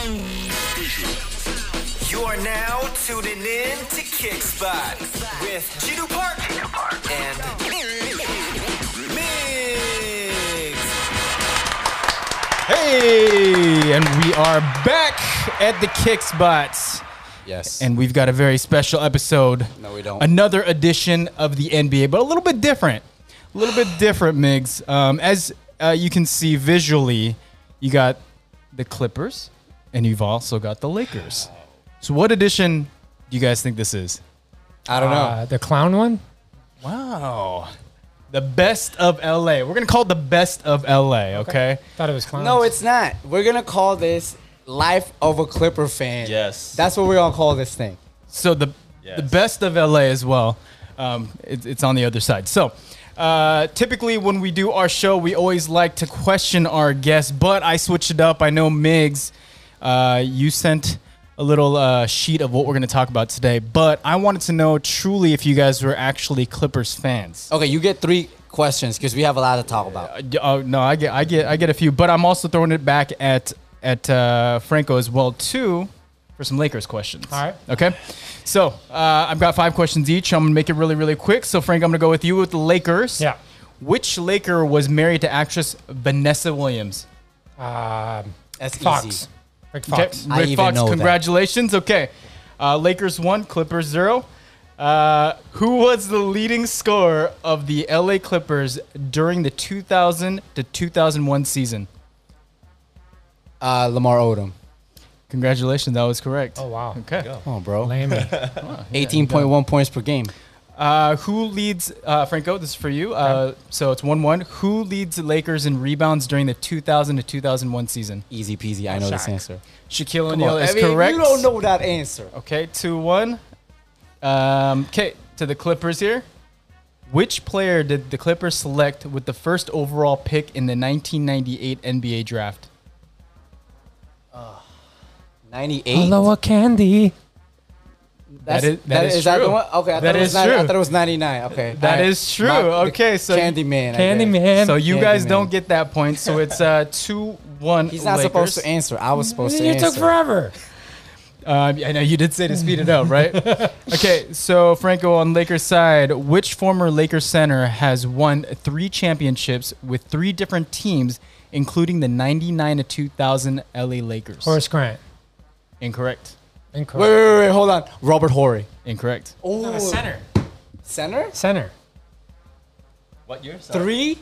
You are now tuning in to Kickspot with Gino Park and Migs. Hey, and we are back at the Kick Spots. Yes. And we've got a very special episode. No, we don't. Another edition of the NBA, but a little bit different. A little bit different, Migs. Um, as uh, you can see visually, you got the Clippers, and you've also got the Lakers. So, what edition do you guys think this is? I don't know. Uh, the clown one? Wow. The best of LA. We're going to call it the best of LA, okay? Thought it was clowns. no, it's not. We're gonna call this "Life of a Clipper Fan." Yes. That's what we're gonna call this thing. So the Yes. the best of LA as well. Um, it, it's on the other side. So uh, typically when we do our show, we always like to question our guests, but I switched it up. I know Migs, uh, you sent a little uh, sheet of what we're going to talk about today, but I wanted to know truly if you guys were actually Clippers fans. Okay, you get three questions because we have a lot to talk about. Uh, Oh no, I get, I get, I get a few, but I'm also throwing it back at at uh, Franco as well too for some Lakers questions. All right. Okay. So uh, I've got five questions each. I'm gonna make it really, really quick. So Frank, I'm gonna go with you with the Lakers. Yeah. Which Laker was married to actress Vanessa Williams? Um, That's Fox. easy. Rick Okay. Fox. I Rick even Fox. know that. Congratulations. Okay. Uh, Lakers one, Clippers zero. Uh, who was the leading scorer of the LA Clippers during the 2000 to 2001 season? Uh, Lamar Odom. Congratulations, that was correct. Oh, wow. Okay. Come on, bro. Lame. Eighteen point one points per game. Uh, who leads, uh, Franco? This is for you. Uh, so it's one-one. Who leads the Lakers in rebounds during the 2000 to 2001 season? Easy peasy. I know this answer. Shaquille O'Neal is I mean, correct. You don't know that answer. Okay, two-one. Um, okay, to the Clippers here. Which player did the Clippers select with the first overall pick in the 1998 NBA draft? Ninety-eight. Hello, a candy. That's, That is- that is is that the true. one? Okay, I That thought, it was is 90, I thought it was ninety-nine. Okay, That All is true. My- Okay, so you- Candyman. I man. So you Candyman. guys don't get that point. So it's uh, two-one. He's not supposed to answer. I was supposed to answer. you took forever. Um, I know you did say to speed it up, right? okay, so Franco on Lakers side, which former Lakers center has won three championships with three different teams, including the '99 to 2000 LA Lakers? Horace Grant. Incorrect. Incorrect. Wait, wait, wait, wait, hold on. Robert Horry. Incorrect. Oh, center. Center? Center. What year? Three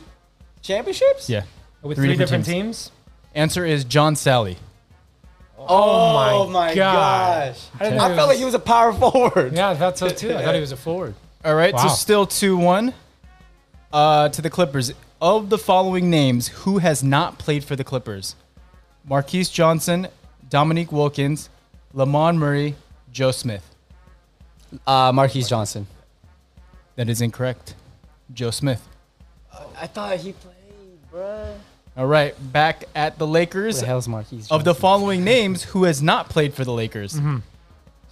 championships? Yeah. With Three three, different different, teams. Answer is John Salley. Oh, my my God. gosh. I didn't know I he felt was- like he was a power forward. Yeah, I thought so too. I thought he was a forward. All right, so still two-one uh, to the Clippers. Of the following names, who has not played for the Clippers? Marques Johnson, Dominique Wilkins, Lamond Murray, Joe Smith. Uh, Marques Johnson. That is incorrect. Joe Smith. I thought he played, bruh. All right, back at the Who Lakers. the hell's Marquise Johnson? Of the following names, who has not played for the Lakers? Mm-hmm.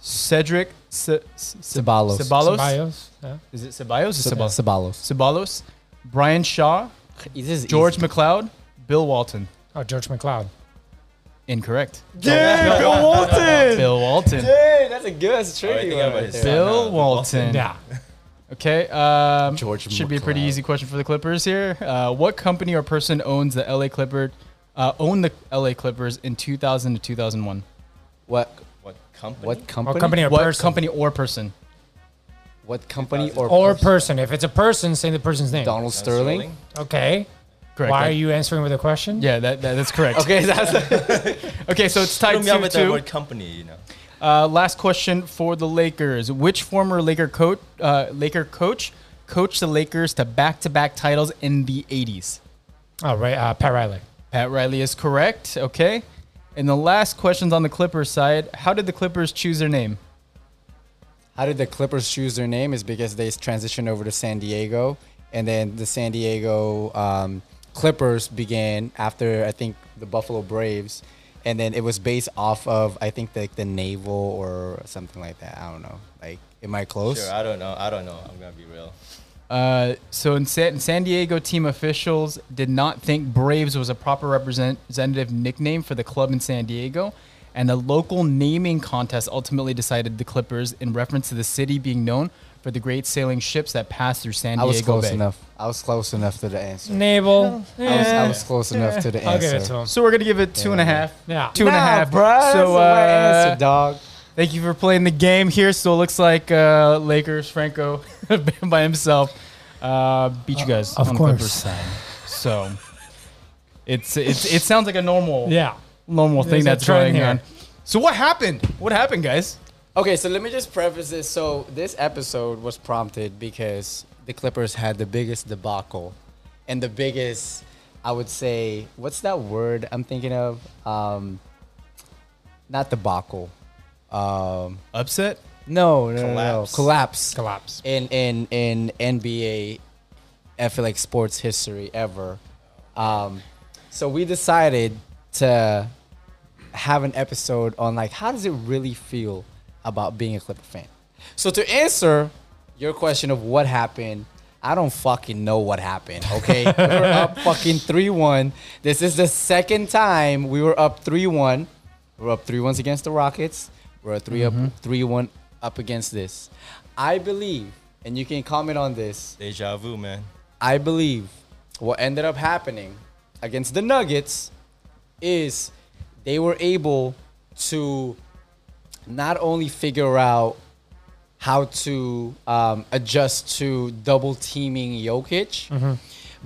Cedric Ce- Ce- Ce- Ceballos. Ceballos. Ceballos. Yeah. Is it Ceballos or Ce- Ceballos? Ceballos. Ceballos. Brian Shaw. This George easy. McLeod. Bill Walton. Oh, George McCloud. Incorrect. Dang, Bill Walton. Bill Walton. Dang, that's a good, that's a tricky think one about right his there. son. Bill Walton. Yeah. Okay. Um, George should be a pretty easy question for the Clippers here. Uh, what company or person owns the LA Clipper? Uh, owned the LA Clippers in 2000 to 2001? What? What company? What company? What company or What person? company or person? What company or Or person? person. If it's a person, say the person's name. Donald Sterling. Okay. Correct. Why are you answering with a question? Yeah, that, that that's correct. Okay, that's Okay, so it's tied Threw me off two the two. word company, you know. Uh, last question for the Lakers: Which former Laker coach, uh, Laker coach, coached the Lakers to back-to-back titles in the '80s? Oh, right. Uh, Pat Riley. Pat Riley is correct. Okay, and the last questions on the Clippers side: How did the Clippers choose their name? How did the Clippers choose their name? Is because they transitioned over to San Diego, and then the San Diego um, Clippers began after I think the Buffalo Braves, and then it was based off of I think like the naval or something like that. I don't know. Like, am I close? Sure, I don't know. I don't know. I'm gonna be real. Uh, so in San, San Diego team officials did not think Braves was a proper representative nickname for the club in San Diego, and a local naming contest ultimately decided the Clippers in reference to the city being known for the great sailing ships that pass through San I Diego was close Bay. enough. I was close enough to the answer. Naval. I was, I was close enough to the I'll give answer. it to him. So we're gonna give it two and a Yeah. half. Yeah. Two and a half. bruh, that's So the right uh, answer, dog. thank you for playing the game here. So it looks like uh, Lakers Franco by himself uh, beat you guys of on the course. Clippers side. So it's, it's it sounds like a normal Yeah. normal thing There's a that's trend going here. on. So what happened? What happened, guys? Okay, so let me just preface this. So this episode was prompted because the Clippers had the biggest debacle and the biggest, I would say, what's that word I'm thinking of? Um, not debacle. Um, Upset? no, no, no, no, Collapse. collapse. Collapse. in in in NBA, I feel like sports history ever. Um, so we decided to have an episode on like how does it really feel about being a Clipper fan. So to answer your question of what happened, I don't fucking know what happened. Okay, we were up fucking three one. This is the second time we were up three one. We're up three ones against the Rockets. We're up 3 up mm-hmm. three one up against this. I believe, and you can comment on this. Deja vu, man. I believe what ended up happening against the Nuggets is they were able to not only figure out how to um, adjust to double teaming Jokic,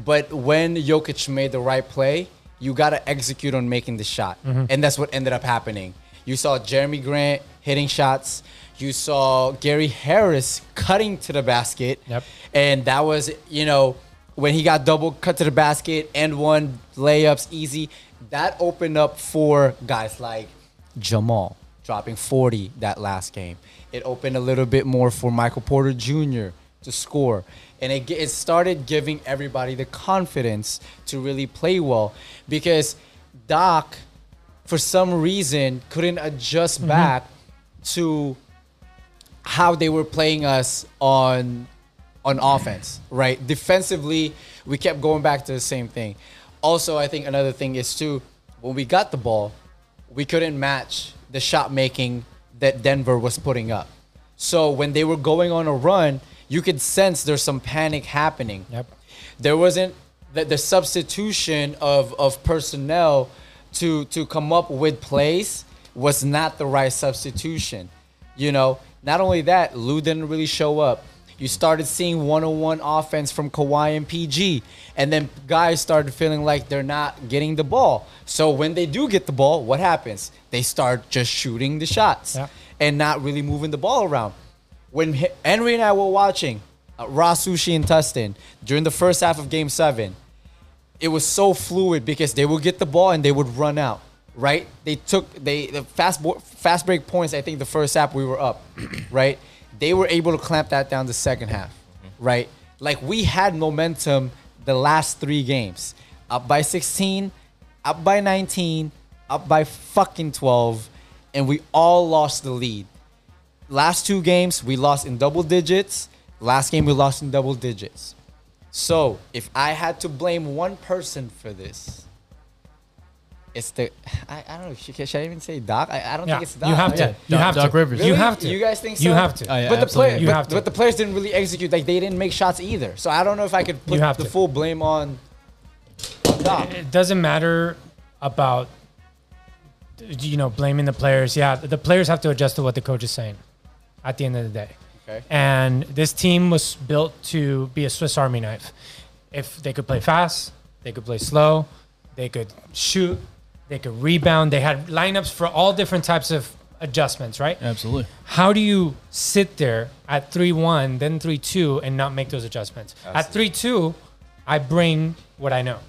but when Jokic made the right play, you got to execute on making the shot. And that's what ended up happening. You saw Jerami Grant hitting shots. You saw Gary Harris cutting to the basket. Yep. And that was, you know, when he got double cut to the basket and one layups easy, that opened up for guys like Jamal dropping 40 that last game. It opened a little bit more for Michael Porter Jr. to score. And it, it started giving everybody the confidence to really play well because Doc, for some reason, couldn't adjust mm-hmm. back to how they were playing us on on offense, right? Defensively, we kept going back to the same thing. Also, I think another thing is too when we got the ball, we couldn't match the shot making that Denver was putting up. So when they were going on a run, you could sense there's some panic happening. Yep. There wasn't the, the substitution of, of personnel to to come up with plays was not the right substitution. You know, not only that, Lou didn't really show up. You started seeing one-on-one offense from Kawhi and PG, and then guys started feeling like they're not getting the ball. So when they do get the ball, what happens? They start just shooting the shots Yeah. and not really moving the ball around. When Henry and I were watching uh, Ross Sushi and Tustin during the first half of Game Seven, it was so fluid because they would get the ball and they would run out. Right? They took they the fast bo- fast break points. I think the first half we were up. right? They were able to clamp that down the second half. Mm-hmm. Right? Like we had momentum the last three games. Up by 16, up by 19, up by fucking 12, and we all lost the lead last two games we lost in double digits. Last game we lost in double digits. So if I had to blame one person for this, it's the I, I don't know. Should, should I even say Doc? I, I don't Yeah. think it's Doc. You have to. Yeah. You Doc- have Doc to. Rivers. You have to. You guys think so? You have to. Oh, yeah, but the player, You but, have to. but the players didn't really execute. Like they didn't make shots either. So I don't know if I could put You have the to. full blame on Doc. It doesn't matter about you know blaming the players. Yeah, the players have to adjust to what the coach is saying. At the end of the day, Okay. and this team was built to be a Swiss Army knife. If they could play fast, they could play slow, they could shoot, they could rebound. They had lineups for all different types of adjustments, right? Absolutely. How do you sit there at 3 1, then 3 2, and not make those adjustments? At 3 2, I bring what I know.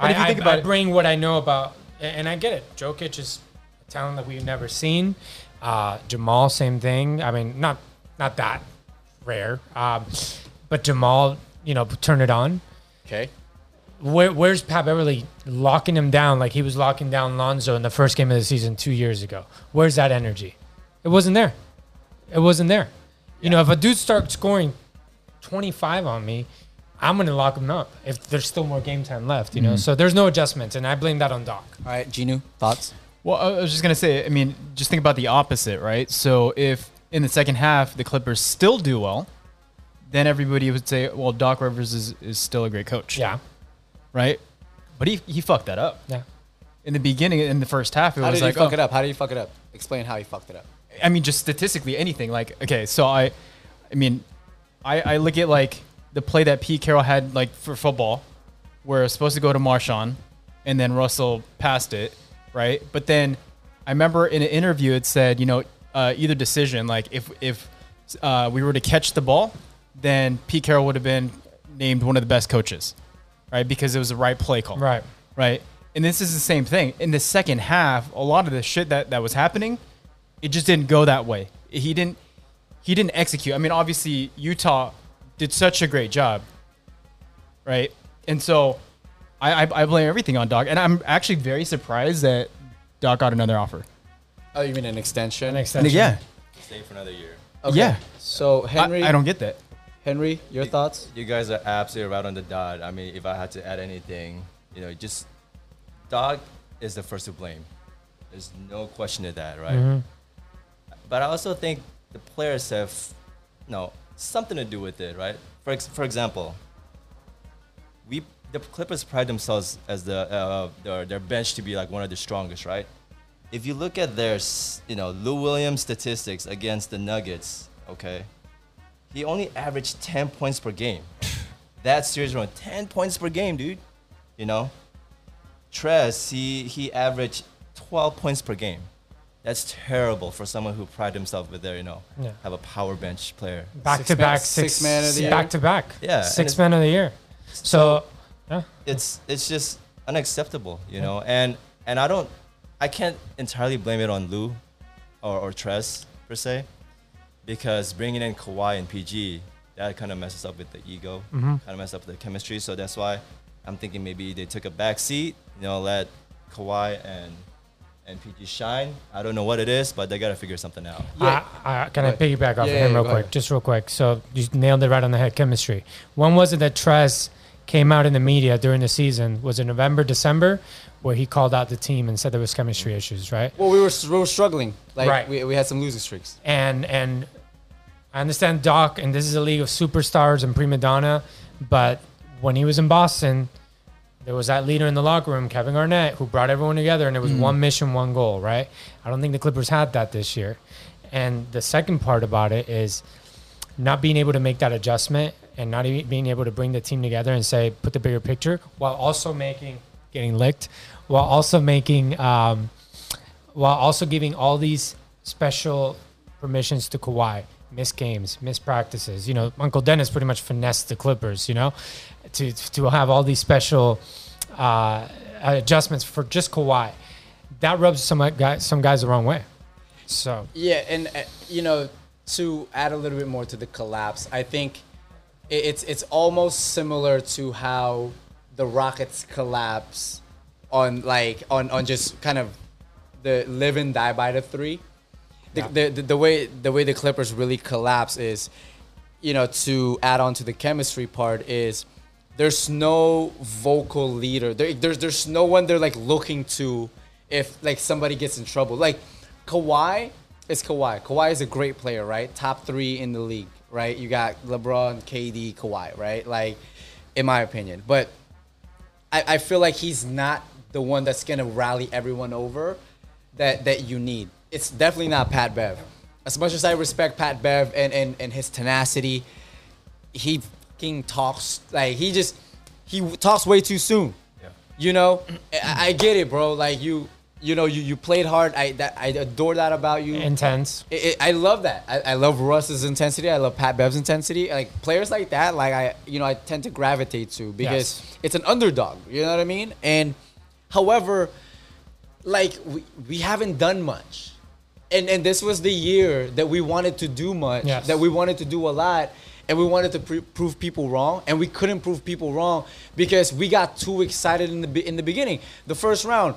I, if you I- think about I bring what I know about, and I get it. Jokic is a talent that we've never seen. Uh, Jamal, same thing. I mean, not not that rare, um, but Jamal, you know, turn it on. Okay. Where, where's Pat Beverley locking him down like he was locking down Lonzo in the first game of the season two years ago? Where's that energy? It wasn't there. It wasn't there. You know, if a dude starts scoring 25 on me, I'm going to lock him up if there's still more game time left, you know? Mm-hmm. So there's no adjustments, and I blame that on Doc. All right, Genu, thoughts? Well, I I was just gonna say. I mean, just think about the opposite, right? So if in the second half the Clippers still do well, then everybody would say, "Well, Doc Rivers is, is still a great coach." Yeah. Right. But he he fucked that up Yeah. in the beginning. In the first half, it How was did like, he fuck oh, it up? How did he fuck it up? Explain how he fucked it up. I mean, just statistically, anything. Like, okay, so I, I mean, I, I look at like the play that Pete Carroll had like for football, where it's supposed to go to Marshawn, and then Russell passed it, right? But then I remember in an interview it said, you know, uh, either decision, like if if uh, we were to catch the ball, then Pete Carroll would have been named one of the best coaches, right? Because it was the right play call, Right. right? And this is the same thing. In the second half, a lot of the shit that, that was happening, it just didn't go that way. He didn't he didn't execute. I mean, obviously Utah did such a great job, right? And so I, I, I blame everything on Doc, and I'm actually very surprised that Doc got another offer. Oh, you mean an extension? An extension. Yeah, Stay for another year. Okay. yeah. So Henry, I, I don't get that. Henry, your thoughts? You guys are absolutely right on the dot. I mean, if I had to add anything, you know, just Doc is the first to blame. There's no question of that, right? Mhm. But I also think the players have, no, something to do with it, right? For ex- for example, we the Clippers pride themselves as the uh, their their bench to be like one of the strongest, right? If you look at their, you know, Lou Williams statistics against the Nuggets, okay, he only averaged 10 points per game. that series run, 10 points per game, dude. You know, Trez, he he averaged 12 points per game. That's terrible for someone who pride himself with their, you know, Yeah. have a power bench player. Back Six to man- back, six six man of the year? back to back. Yeah, Six man of the year. So, yeah. it's it's just unacceptable, you know. And and I don't, I can't entirely blame it on Lou or or Tress per se, because bringing in Kawhi and PG that kind of messes up with the ego, mm-hmm. kind of messes up the chemistry. So that's why I'm thinking maybe they took a back seat, you know, let Kawhi and and PG shine. I don't know what it is, but they gotta figure something out. Yeah. I, I, can I Go ahead. piggyback off Yeah, of him yeah, real quick? ahead. Just real quick. So you nailed it right on the head. Chemistry. When was it that Trez came out in the media during the season? Was it November, December, where he called out the team and said there was chemistry mm-hmm. issues, right? Well, we were we were struggling. Like Right. we, we had some losing streaks. and and I understand Doc, and this is a league of superstars and prima donna, but when he was in Boston, there was that leader in the locker room, Kevin Garnett, who brought everyone together, and it was one mission, one goal, right? I don't think the Clippers had that this year. And the second part about it is not being able to make that adjustment and not e- being able to bring the team together and say, put the bigger picture, while also making getting licked, while also making um, while also giving all these special permissions to Kawhi, miss games, miss practices. You know, Uncle Dennis pretty much finessed the Clippers. You know, to to have all these special uh, adjustments for just Kawhi. That rubs some guys some guys the wrong way. So Yeah, and uh, you know, to add a little bit more to the collapse, I think it's it's almost similar to how the Rockets collapse on like on on just kind of the live and die by the three. The, the, the, the way the way the Clippers really collapse is, you know, to add on to the chemistry part is there's no vocal leader. There, there's there's no one they're like looking to if like somebody gets in trouble. Like Kawhi is Kawhi. Kawhi is a great player, right? Top three in the league, right? You got LeBron, KD, Kawhi, right? Like, in my opinion, but I, I feel like he's not the one that's gonna rally everyone over that that you need. It's definitely not Pat Bev. As much as I respect Pat Bev and, and, and his tenacity, he fucking talks like he just he talks way too soon. Yeah. You know, I, I get it, bro. Like you, you know, you, you played hard. I that I adore that about you. intense. It, it, I love that. I, I love Russ's intensity. I love Pat Bev's intensity. Like players like that, like I, you know, I tend to gravitate to because Yes. it's an underdog. You know what I mean? And however, like we, we haven't done much, and and this was the year that we wanted to do much. Yes. That we wanted to do a lot. And we wanted to pre- prove people wrong, and we couldn't prove people wrong because we got too excited in the in the beginning. The first round,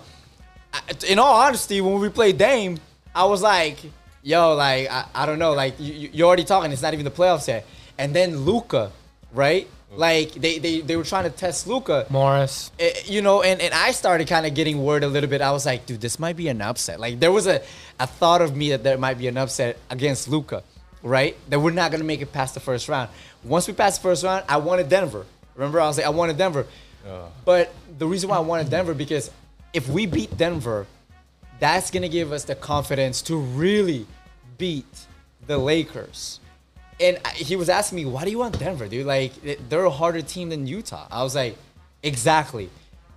in all honesty, when we played Dame, I was like, yo, like, I, I don't know, like, you, you- you're already talking, it's not even the playoffs yet. And then Luka, right? Like they, they, they were trying to test Luka. Morris. Eh, you know, and, and I started kind of getting worried a little bit. I was like, dude, this might be an upset. Like there was a, a thought of me that there might be an upset against Luka, right? That we're not gonna make it past the first round. Once we passed the first round, I wanted Denver. Remember, I was like, I wanted Denver. But the reason why I wanted Denver because if we beat Denver, that's gonna give us the confidence to really beat the Lakers. And he was asking me, "Why do you want Denver, dude? Like they're a harder team than Utah." I was like, "Exactly."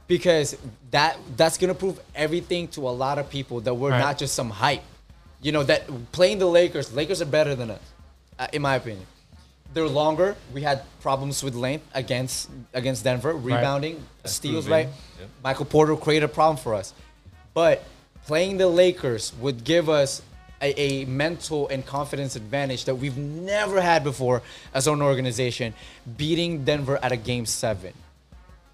Because that that's gonna prove everything to a lot of people that we're Right. not just some hype. You know that playing the Lakers, Lakers are better than us, uh, in my opinion. They're longer. We had problems with length against against Denver, rebounding, steals, proven. right? Yep. Michael Porter created a problem for us. But playing the Lakers would give us a, a mental and confidence advantage that we've never had before as an organization, beating Denver at a game seven.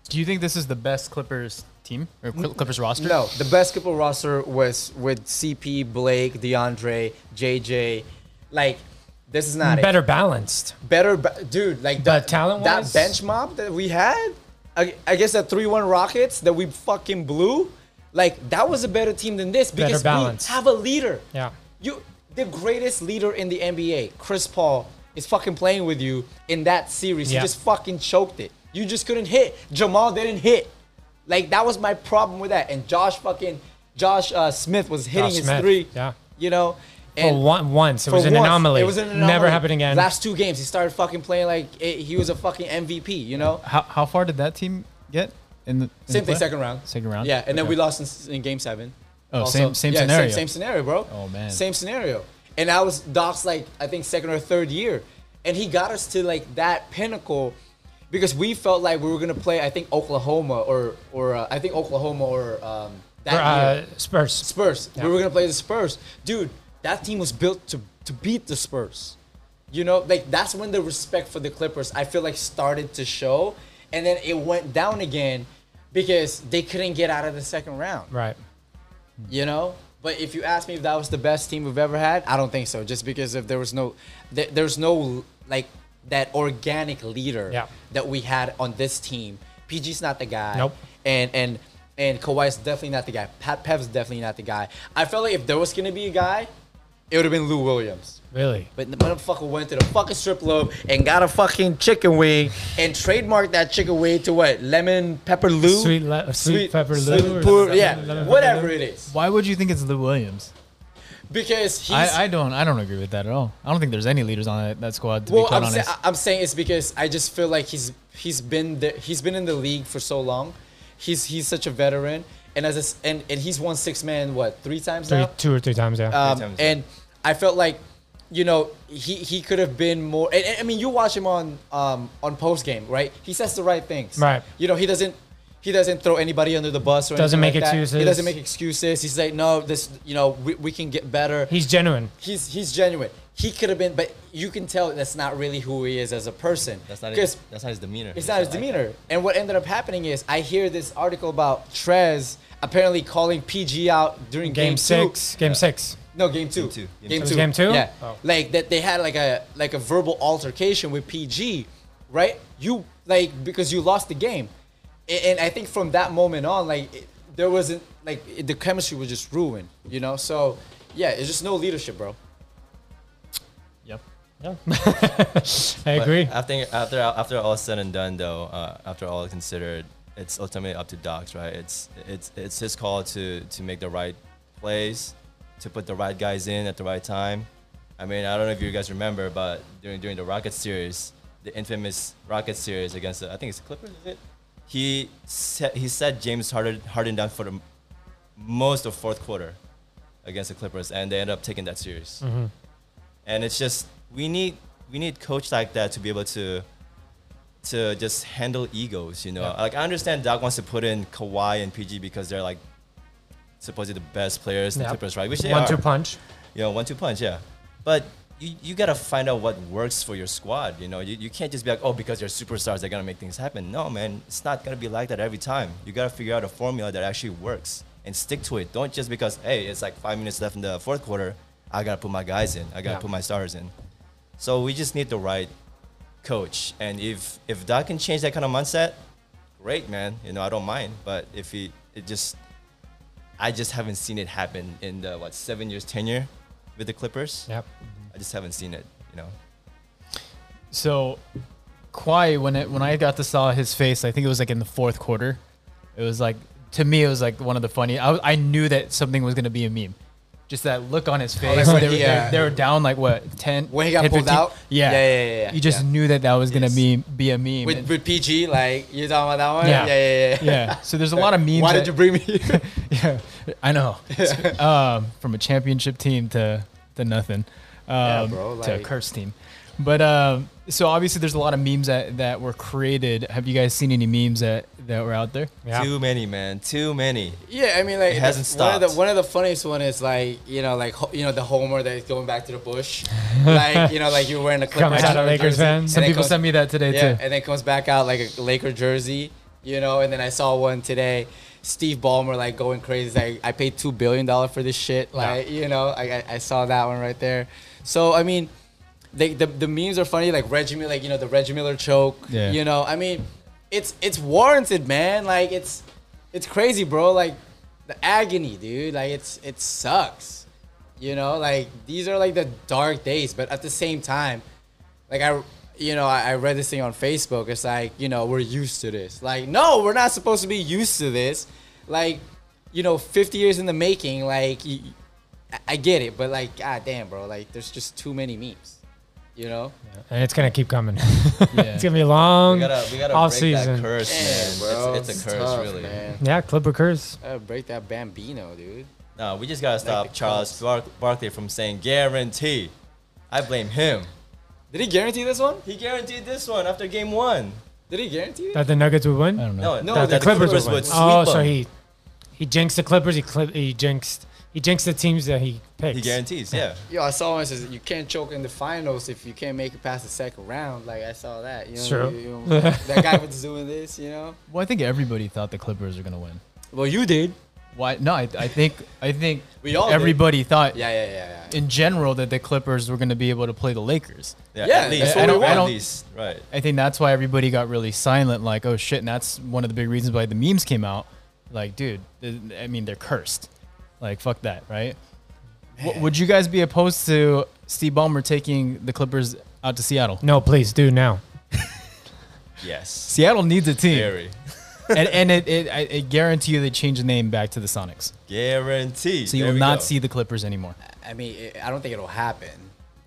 Do you think this is the best Clippers team or Clippers roster? No, the best Clippers roster was with CP, Blake, DeAndre, JJ. Like, this is not Better it. balanced. Better, ba- dude. Like But that talent-wise? that bench mob that we had. I, I guess the three-one Rockets that we fucking blew. Like that was a better team than this because we have a leader. Yeah. You, the greatest leader in the NBA, Chris Paul, is fucking playing with you in that series. Yeah. He just fucking choked it. You just couldn't hit. Jamal didn't hit. Like that was my problem with that. And Josh fucking Josh uh, Smith was hitting Josh his Smith, three. yeah. You know. For one, once. It for was an once, anomaly. It was an anomaly. Never happened again. Last two games, he started fucking playing like it, he was a fucking MVP. You know. How, how far did that team get in the in the Same thing, play? second round. Second round? Yeah, and then we lost in, in game seven. Oh, same- same yeah, scenario. Same, same scenario, bro. Oh, man. Same scenario. And that was Doc's like I think second or third year, and he got us to like that pinnacle because we felt like we were gonna play I think Oklahoma or or uh, I think Oklahoma or um, that year. uh, Spurs. Spurs. Yeah. We were gonna play the Spurs, dude. That team was built to to beat the Spurs. You know, like that's when the respect for the Clippers I feel like started to show, and then it went down again because they couldn't get out of the second round. Right. Mm-hmm. You know. But if you ask me if that was the best team we've ever had, I don't think so. Just because if there was no, there, there's no like that organic leader Yeah. that we had on this team. PG's not the guy. Nope. And and and Kawhi's definitely not the guy. Pat Bev's definitely not the guy. I felt like if there was gonna be a guy, it would have been Lou Williams. Really. But the motherfucker went to the fucking strip club and got a fucking chicken wing and trademarked that chicken wing to what? Lemon pepper Lou? Sweet, le- sweet, pepper sweet Lou. or pur- yeah, Lemon pepper whatever Lou. it is. Why would you think it's Lou Williams? Because he's. I, I don't I don't agree with that at all. I don't think there's any leaders on that, that squad to well, be quite I'm, sa- honest. I'm saying it's because I just feel like he's he's been there, he's been in the league for so long. He's he's such a veteran, and as a s and, and he's won six man what three times Three, now. two or three times, yeah. Um, times, yeah. and I felt like, you know, he, he could have been more. And, and, I mean, you watch him on um, on post game, right? He says the right things. Right. You know, he doesn't he doesn't throw anybody under the bus or Doesn't anything make like that. He doesn't make excuses. He's like, no, this, you know, we, we can get better. He's genuine. he's he's genuine. He could have been, but you can tell that's not really who he is as a person. That's not because his, that's not his demeanor. it's He's not his like demeanor. that. And what ended up happening is I hear this article about Trez apparently calling PG out during Game, game, two. six. Game six. No, game two. Game two. Game Game two. two. Game two? Yeah. Oh. Like that they had like a like a verbal altercation with PG, right? You like because you lost the game, A- and I think from that moment on, like it, there wasn't like it, the chemistry was just ruined, you know. So yeah, it's just no leadership, bro. yep. Yeah. I agree. But agree. After after after all is said and done, though, uh, after all considered, it's ultimately up to Docs, right? It's it's it's his call to to make the right plays, to put the right guys in at the right time. I mean, I don't know if you guys remember, but during during the Rockets series, the infamous Rockets series against the, I think it's the Clippers, is it? He set he set James Harden Harden down for the most of fourth quarter against the Clippers, and they ended up taking that series mm-hmm. and it's just we need we need coach like that to be able to to just handle egos you know Yeah. like i understand doc wants to put in Kawhi and pg because they're like supposedly the best players in the Yep. clippers right which they One are two punch. you know one two punch yeah but you, you gotta find out what works for your squad you know you, you can't just be like oh because they're superstars they're gonna make things happen no man it's not gonna be like that every time you gotta figure out a formula that actually works and stick to it don't just because hey it's like five minutes left in the fourth quarter i gotta put my guys in i gotta Yeah. put my stars in so we just need the right coach, and if if Doc can change that kind of mindset, great, man. You know, I don't mind. But if he, it just, I just haven't seen it happen in the what seven years tenure with the Clippers. Yep. I just haven't seen it. You know. So, Kawhi, when it when I got to saw his face, I think it was like in the fourth quarter. It was like to me, it was like one of the funny. I, I knew that something was gonna be a meme. Just that look on his face. that's when they, were, he, they- they were down like what ten When he got 10, pulled 15? out? Yeah, Yeah, yeah, yeah, yeah, You just yeah. knew that that was gonna Yes. be be a meme. With, with PG, like you talking about that one? Yeah. yeah, yeah. yeah. yeah. So there's a lot of memes. Why that- did you bring me? here? Yeah, I know. um, from a championship team to to nothing, um, Yeah, bro, to a curse team. But um, so obviously, there's a lot of memes that, that were created. Have you guys seen any memes that, that were out there? Yeah. Too many, man. Too many. Yeah, I mean, like It hasn't the- One of, the, stopped. one of the funniest one is like you know, like you know, the Homer that is going back to the bush, like you know, like you're wearing a Clippers Comes out a Lakers jersey, fan. and Some people comes- sent me that today yeah, too. and then comes back out like a Laker jersey, you know, and then I saw one today. Steve Ballmer like going crazy. Like I paid two billion dollar for this shit. Like you know, I, I I saw that one right there. So I mean, they, the the memes are funny. Like Reggie Miller, like you know the Reggie Miller choke. Yeah. You know, I mean, it's it's warranted, man. Like it's it's crazy, bro. Like the agony, dude. Like it's it sucks. You know, like these are like the dark days, but at the same time, like I you know, I, I read this thing on Facebook. It's like, you know, we're used to this. Like, no, we're not supposed to be used to this. Like, you know, 50 years in the making, like, I get it, but like, god damn, bro, like, there's just too many memes. You know? And it's gonna keep coming. Yeah. it's gonna be a long We gotta, we gotta off break season. that curse, man. it's, it's a curse, tough, really. Man. Yeah, Clipper curse. I gotta break that Bambino, dude. No, we just gotta stop the Charles Bar- Barkley from saying guarantee. I blame him. Did he guarantee this one? He guaranteed this one after game one. Did he guarantee it? That the Nuggets would win. I don't know. No, No, no, that that the Clippers, would sweep Oh, so he he jinxed the Clippers. He clip, he jinxed he jinxed the teams that he picks. He guarantees, yeah. Yo, I saw one says you can't choke in the finals if you can't make it past the second round. Like I saw that. You know, True. you- you know, that guy was doing this. You know. Well, I think everybody thought the Clippers were gonna win. Well, you did. Why? No, I, I think I think We all did. everybody thought Yeah, yeah, yeah, yeah. in general that the Clippers were gonna be able to play the Lakers. Yeah, Yeah, at least. that's what we at want. least, right. I think that's why everybody got really silent, like, oh shit, and that's one of the big reasons why the memes came out. Like, dude, I mean, they're cursed. Like, fuck that, right? W- would you guys be opposed to Steve Ballmer taking the Clippers out to Seattle? No, please do now. Yes. Seattle needs a team, Very. and, and it, it, I, it guarantee you they change the name back to the Sonics, Guarantee. so you There will we not go. see the Clippers anymore. I mean, it, I don't think it'll happen,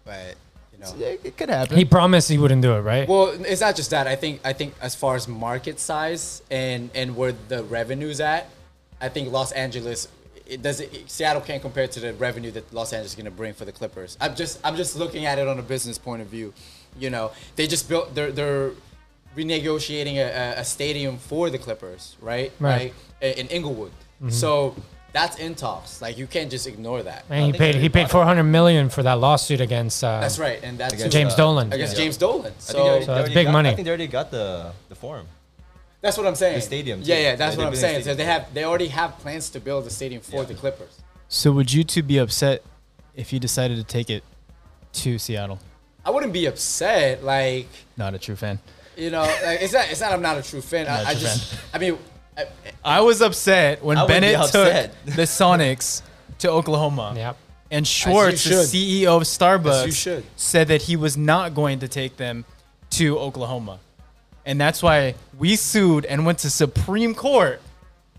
but you know. It, it could happen. He promised he wouldn't do it, right? Well, it's not just that. I think I think as far as market size and and where the revenue's at, I think Los Angeles it does it, Seattle can't compare to the revenue that Los Angeles is going to bring for the Clippers. I'm just I'm just looking at it on a business point of view. You know, they just built they're they're renegotiating a, a- a stadium for the Clippers, right? Right. Like, in Inglewood. So that's in talks. Like you can't just ignore that. and he paid he paid 400 million for that lawsuit against uh, That's right, and that's Against, James uh, Dolan. against Yeah. James Dolan. I think they So So that's big got- money. I think they already got the the form. That's what I'm saying. The stadium, Yeah, too. yeah, that's Yeah, what I'm saying. So they have, they already have plans to build a stadium for Yeah. the Clippers. so would you two be upset if you decided to take it to Seattle? I wouldn't be upset, like Not a true fan. you know, like it's not, it's not. I'm not a true fan. Not a I, I true just, I mean, I, I was upset when I would be Bennett took the Sonics to Oklahoma. Yep. And Schwartz, the. CEO of Starbucks, As you should. said that he was not going to take them to Oklahoma. And that's why we sued and went to Supreme Court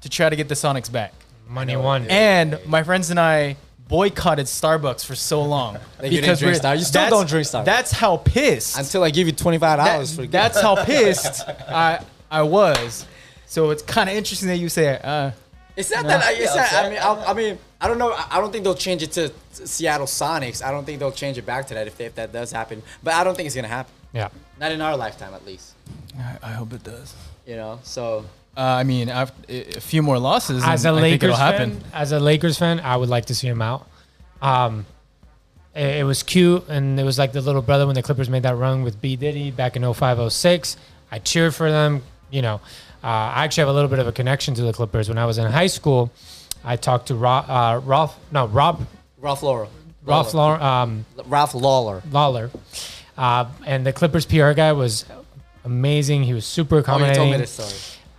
to try to get the Sonics back. Money won. And my friends and I boycotted Starbucks for so long. Like you didn't drink we're- Star- you still don't drink Starbucks. That's how pissed. until I give you twenty five that- dollars for that's how pissed I I was. So it's kind of interesting that you say, uh, It's not that. I, it's Yeah, not, I mean, I, I mean, I don't know. I I don't think they'll change it to Seattle Sonics. I don't think they'll change it back to that if, they, if that does happen. But I don't think it's gonna happen. Yeah. Not in our lifetime, at least. I, I hope it does. You know. So Uh, I mean, after, a few more losses, As a and think Lakers fan, as a Lakers fan, I would like to see him out. Um, it, it was cute, and it was like the little brother when the Clippers made that run with B Diddy back in 05, 06. I cheered for them. You know, uh, I actually have a little bit of a connection to the Clippers. When I was in high school, I talked to Ro- uh, Ralph, no Rob, Ralph Laurer. Ralph Lawler, um, Ralph Lawler. Lawler. Uh, and the Clippers PR guy was amazing. He was super Oh, you accommodating. told me this story.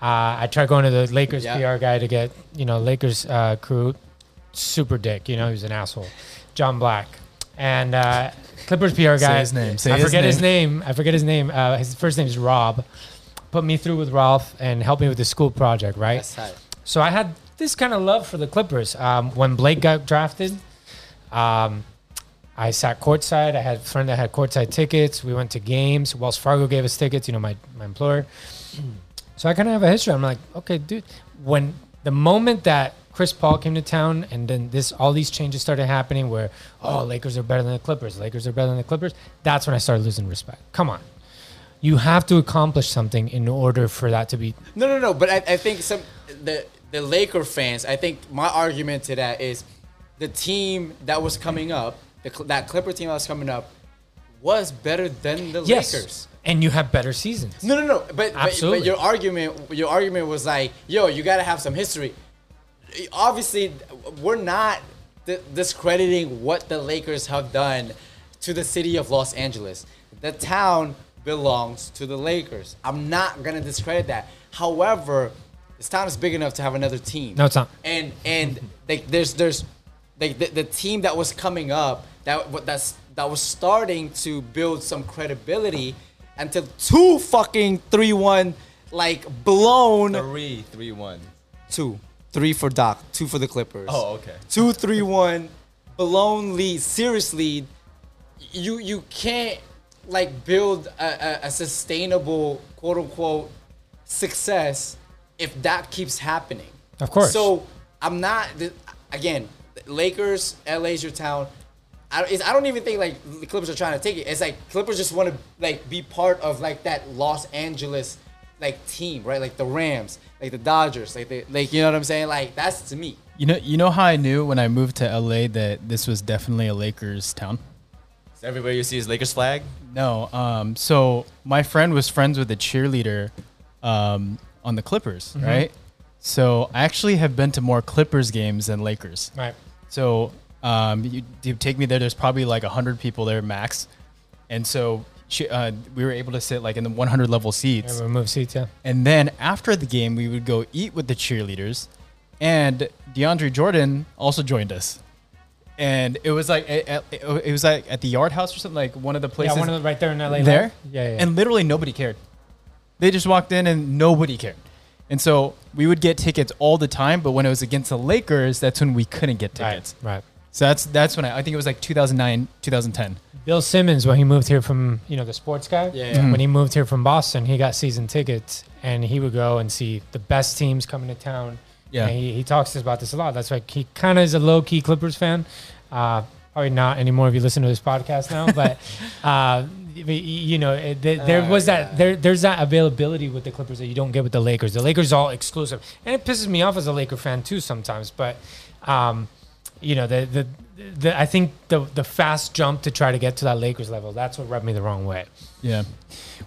Uh, I tried going to the Lakers Yeah. PR guy to get, you know, Lakers uh, crew. Super dick, you know, he was an asshole. John Black. And uh, Clippers PR guy. Say his name, say I his forget his name. name. I forget his name. Uh, his first name is Rob. Put me through with Ralph and helped me with the school project, right? That's tight. So I had this kind of love for the Clippers. Um, when Blake got drafted, um, I sat courtside. I had a friend that had courtside tickets. We went to games. Wells Fargo gave us tickets, you know, my, my employer. So I kind of have a history. I'm like, okay, dude, when the moment that Chris Paul came to town and then this all these changes started happening where, oh, Lakers are better than the Clippers, Lakers are better than the Clippers, that's when I started losing respect. Come on. You have to accomplish something in order for that to be No, no, no. But I, I think some the the Laker fans. I think my argument to that is the team that was coming up, the, that Clipper team that was coming up, was better than the Lakers. And you have better seasons. No, no, no. But, but Absolutely. but your argument your argument was like, yo, you got to have some history. Obviously, we're not di- discrediting what the Lakers have done to the city of Los Angeles. The town belongs to the Lakers. I'm not gonna discredit that. However, this town is big enough to have another team. No, it's not. And and like there's there's like the, the team that was coming up that that's that was starting to build some credibility until two fucking three one like blown. Three, three, one. two. Three for Doc. Two for the Clippers. Oh, okay. two three one blown lead. Seriously you you can't like build a, a, a sustainable quote unquote success if that keeps happening. Of course. so i'm not the- again lakers la's your town I, I don't even think like the clippers are trying to take it it's like clippers just want to like be part of like that los angeles like team right like the rams like the dodgers like the like you know what i'm saying like that's to me You know, you know how I knew when I moved to LA that this was definitely a Lakers town. So everywhere you see is Lakers flag. No, um, so my friend was friends with a cheerleader um, on the Clippers, right? So I actually have been to more Clippers games than Lakers. Right. So um, you, you take me there. There's probably like hundred people there max, and so she, uh, we were able to sit like in the 100 level seats. Yeah, remove seats, yeah. And then after the game, we would go eat with the cheerleaders, and DeAndre Jordan also joined us. And it was like it, it it was like at the Yard House or something like one of the places yeah, one of the right there in LA. there. Live. Yeah, yeah. And literally nobody cared. They just walked in and nobody cared. And so we would get tickets all the time, but when it was against the Lakers, that's when we couldn't get tickets. right, right. So that's that's when I, I think it was like 2009, 2010. Bill Simmons, when he moved here from, you know, the sports guy, Yeah, yeah. when he moved here from Boston, he got season tickets and he would go and see the best teams coming to town. Yeah. And he, he talks to us about this a lot. That's why he kind of is a low key Clippers fan. Uh, probably not anymore if you listen to this podcast now, but, uh, you know, it, there, there Oh, was yeah. that, there, there's that availability with the Clippers that you don't get with the Lakers. The Lakers are all exclusive. And it pisses me off as a Laker fan too sometimes, but, um, you know, the, the, the, I think the the fast jump to try to get to that Lakers level, that's what rubbed me the wrong way. Yeah.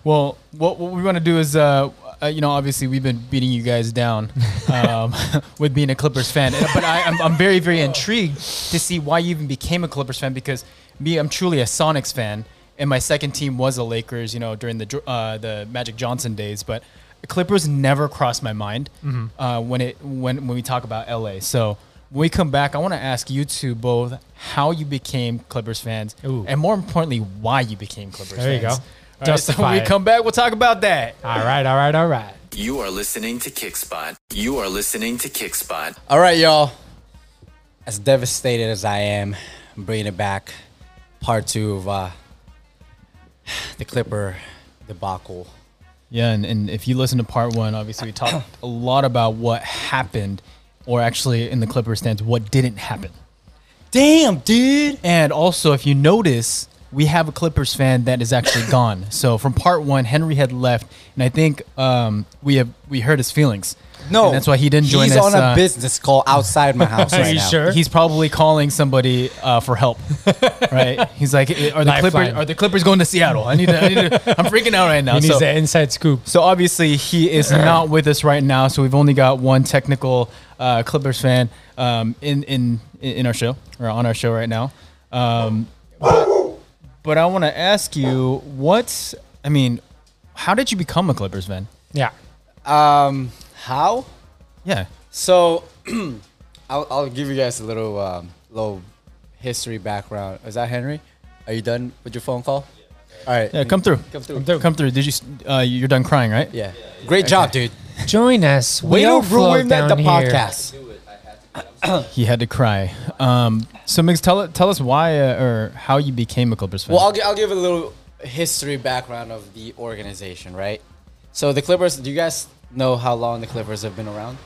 Well, what, what we want to do is, uh, uh, you know, obviously we've been beating you guys down um, with being a Clippers fan, but I, I'm, I'm very, very intrigued to see why you even became a Clippers fan because me, I'm truly a Sonics fan, and my second team was the Lakers, you know, during the uh, the Magic Johnson days, but Clippers never crossed my mind uh, when it when when we talk about LA. So. When we come back, I want to ask you two both how you became Clippers fans, Ooh. and more importantly, why you became Clippers There you fans. go. All right, so Justify when we come back, we'll talk about that. All right, all right, all right. You are listening to Kickspot. You are listening to Kickspot. All right, y'all. As devastated as I am, I'm bringing it back. Part two of uh, the Clipper debacle. Yeah, and, and if you listen to part one, obviously we talked a lot about what happened, or actually in the Clippers stance, what didn't happen. Damn, dude. And also, if you notice, we have a Clippers fan that is actually gone. So from part one, Henry had left, and I think um, we have we hurt his feelings. No, And that's why he didn't join He's us. He's on a uh, business call outside my house Are right you now. sure? He's probably calling somebody uh, for help, right? He's like, "Are the Clippers are the Clippers going to Seattle? I need to. I need to I'm freaking out right now." He needs So- the inside scoop. So obviously he is not with us right now. So we've only got one technical uh, Clippers fan um, in in in our show or on our show right now. Um, but, but I want to ask you, what's? I mean, how did you become a Clippers fan? Yeah. Um, how? Yeah. So, I'll, I'll give you guys a little um, little history background. Is that Henry? Are you done with your phone call? All right. Yeah, come through. Come through. Come through. Did you? Uh, you're done crying, right? Yeah. Great job, dude. Join us. Way We to all float ruin the, down the here. podcast. He had to cry. Um, so Migs, tell tell us why uh, or how you became a Clippers fan. Well, I'll, I'll give a little history background of the organization, right? So the Clippers. Do you guys know how long the Clippers have been around?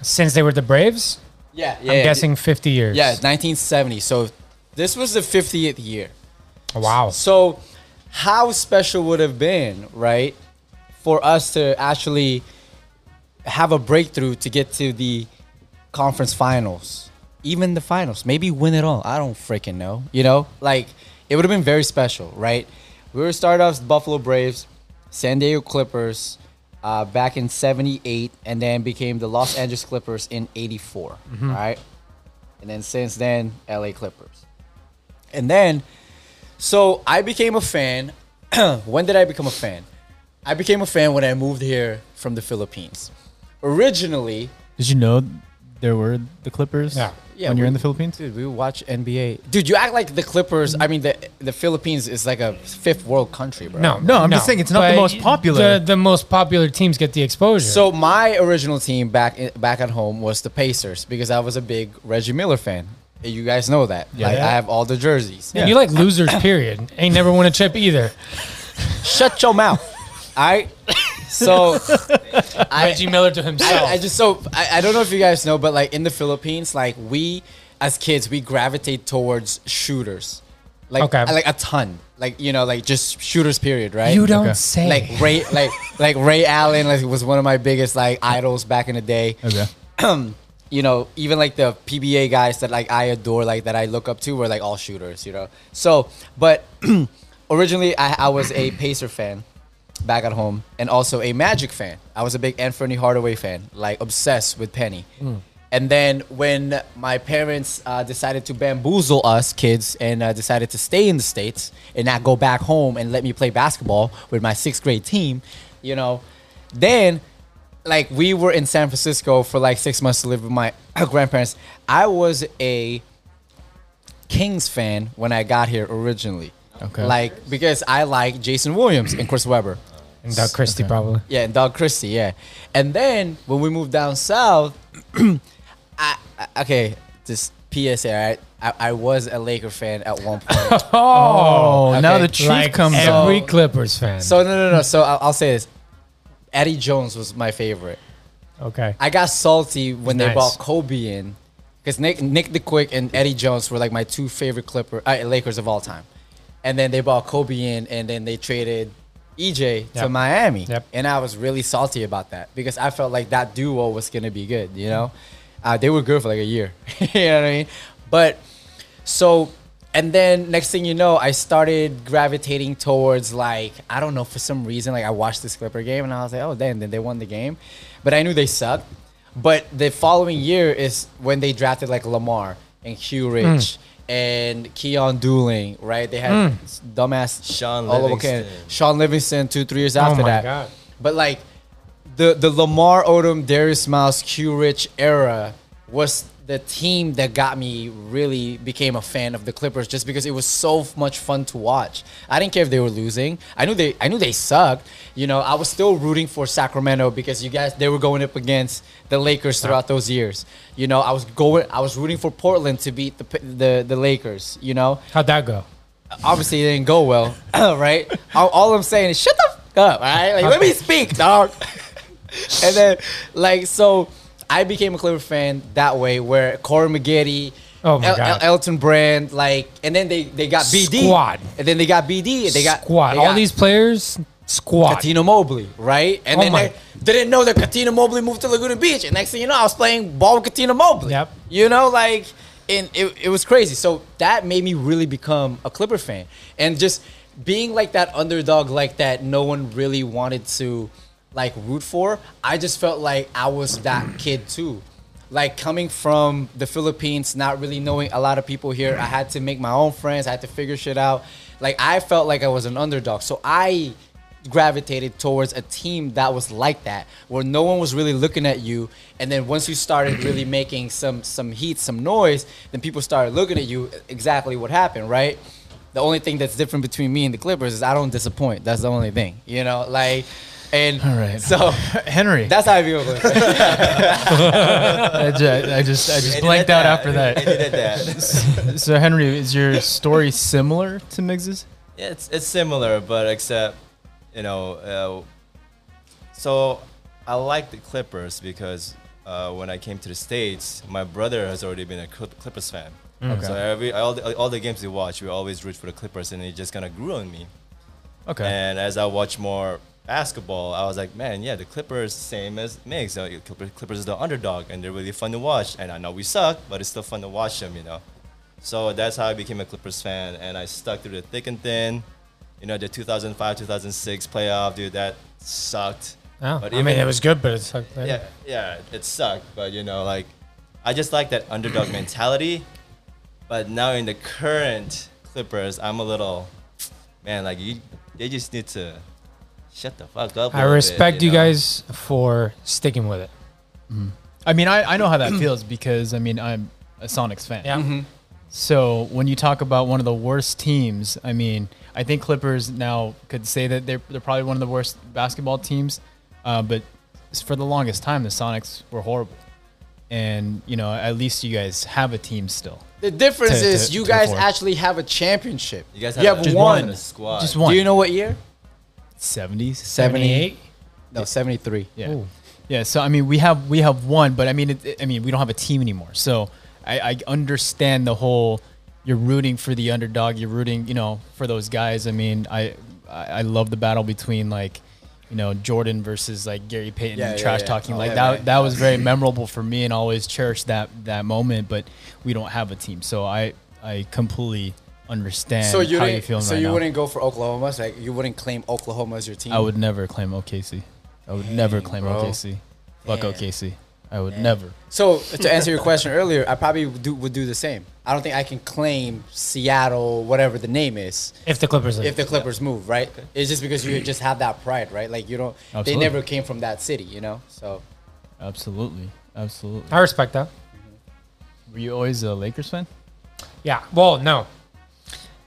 Since they were the Braves, Yeah, yeah. I'm guessing 50 years. Yeah, 1970. So this was the 50th year. Wow. So, how special would have been, right, for us to actually have a breakthrough to get to the conference finals, even the finals, maybe win it all. I don't freaking know. You know, like it would have been very special, right? We were started off as Buffalo Braves, San Diego Clippers. Uh, back in 78 and then became the los angeles clippers in 84 all right and then since then la clippers and then so I became a fan. when did I become a fan? I became a fan when I moved here from the Philippines. Originally, Did you know there were the Clippers? Yeah. Yeah, When you're we- in the Philippines. dude, we watch NBA. Dude, you act like the Clippers. I mean, the the Philippines is like a fifth world country, bro. No, No, I'm just saying it's not the most popular. The, the most popular teams get the exposure. So my original team back in, back at home was the Pacers because I was a big Reggie Miller fan. You guys know that. Yeah. Like, Yeah. I have all the jerseys. And you like losers, period. Ain't never won a chip either. Shut your mouth. All right. So I, Reggie Miller to himself. I, I just so I, I don't know if you guys know, but like in the Philippines, like we as kids we gravitate towards shooters, like Okay. like a ton, like you know, like just shooters. Period. Right. you don't Okay. say. like Ray, like like Ray Allen, like was one of my biggest like idols back in the day. Okay. Um, you know, even like the PBA guys that like I adore, like that I look up to, were like all shooters. You know, so but originally I, I was a Pacer fan back at home and also a Magic fan. I was a big Anthony Hardaway fan, like obsessed with Penny. And then when my parents uh, decided to bamboozle us kids and uh, decided to stay in the states and not go back home and let me play basketball with my sixth grade team, you know, then like we were in San Francisco for like six months to live with my grandparents. I was a Kings fan when I got here originally. Okay. Like because I like Jason Williams and Chris Webber. and Doug Christie, Okay. probably. Yeah, and Doug Christie, yeah. And then when we moved down south, I, I okay, just PSA, all right? I, I was a Laker fan at one point. Oh, now the truth Like comes every out. Clippers fan. so no, no, no. So I'll, I'll say this: Eddie Jones was my favorite. okay. I got salty when they Nice. brought Kobe in because Nick Nick the Quick and Eddie Jones were like my two favorite Clipper uh, Lakers of all time. And then they bought Kobe in, and then they traded EJ to Miami. Yep. And I was really salty about that because I felt like that duo was gonna be good. You know, uh, they were good for like a year. you know what I mean? But so. And then next thing you know, I started gravitating towards like I don't know for some reason like I watched this Clipper game and I was like, oh damn, then they won the game, but I knew they sucked. But the following year is when they drafted like Lamar and Q Rich and Keyon Dooling, right? They had hmm. dumbass Shaun oh, all Livingston. Shaun Livingston two three years Oh after my that. God. But like the the Lamar Odom, Darius Miles, Q Rich era was the team that got me really became a fan of the Clippers just because it was so much fun to watch. I didn't care if they were losing. I knew they I knew they sucked. You know, I was still rooting for Sacramento because you guys they were going up against the Lakers throughout those years. You know, I was going I was rooting for Portland to beat the the the Lakers, you know How'd that go? obviously it didn't go well, right? All, all I'm saying is shut the f- up, all right? Like let me speak, dog. and then like so, I became a Clipper fan that way, where Corey Maggette, Oh my El- God. El- Elton Brand, like, and then they they got BD, Squad. and then they got BD, and they got squad. they All got these players, squad. Cuttino Mobley, right? And Oh then my- they didn't know that Cuttino Mobley moved to Laguna Beach, and next thing you know, I was playing ball with Cuttino Mobley. Yep. You know, like, and it, it was crazy. So that made me really become a Clipper fan, and just being like that underdog, like that, no one really wanted to like root for. I just felt like I was that kid too. like coming from the Philippines, not really knowing a lot of people here, I had to make my own friends. I had to figure shit out. Like I felt like I was an underdog, so I gravitated towards a team that was like that, where no one was really looking at you. And then once you started really making some some heat, some noise, then people started looking at you. Exactly what happened, right? The only thing that's different between me and the Clippers is I don't disappoint. That's the only thing, you know. Like, and All right. so Henry. that's how I feel. I just, I just, I just blanked out after that. that. So Henry, is your story similar to Miggs's? Yeah, it's it's similar, but except, you know, uh, so I like the Clippers because uh, when I came to the states, my brother has already been a Cl- Clippers fan. Okay. So every all the, all the games we watch, we always root for the Clippers, and it just kind of grew on me. Okay. And as I watch more basketball, I was like, man, yeah, the Clippers same as Miggs. Uh, Clippers, Clippers is the underdog, and they're really fun to watch. And I know we suck, but it's still fun to watch them, you know. So that's how I became a Clippers fan, and I stuck through the thick and thin. You know, the 2005, 2006 playoff, dude, that sucked. Oh, But I mean, it was good, but it's like, Yeah, yeah, it sucked, but you know, like, I just like that underdog mentality. But now in the current Clippers, I'm a little, man, like you, they just need to shut the fuck up. a I little bit, respect you know? guys for sticking with it. I mean, I, I know how that feels because I mean I'm a Sonics fan. Yeah. So when you talk about one of the worst teams, I mean, I think Clippers now could say that they're they're probably one of the worst basketball teams, uh, but for the longest time the Sonics were horrible, and you know at least you guys have a team still. the difference To- is to- you to guys afford. actually have a championship. You guys you have, have a, Just one. squad. Just one. Do you know what year? Seventies, 78? No, 73. Yeah. Ooh. Yeah. So I mean, we have we have one, but I mean, it, I mean, we don't have a team anymore. So I, I understand the whole. You're rooting for the underdog. You're rooting, you know, for those guys. I mean, I I, I love the battle between like, you know, Jordan versus like Gary Payton Yeah, and yeah, trash yeah. talking. Oh, like yeah, that man. that was very memorable for me, and I always cherish that that moment. But we don't have a team, so I I completely understand So you how you're feeling so right you now. wouldn't go for Oklahoma. So like you wouldn't claim Oklahoma as your team. I would never claim OKC. I would never claim bro. OKC. Fuck Damn. OKC. I would Damn. never. So to answer your question earlier, I probably would do, would do the same. I don't think I can claim Seattle, whatever the name is, If the Clippers if the Clippers move. Right? It's just because you just have that pride, right? Like you don't. They never came from that city, you know. So Absolutely. Absolutely. I respect that. Were you always a Lakers fan? Yeah. Well, no.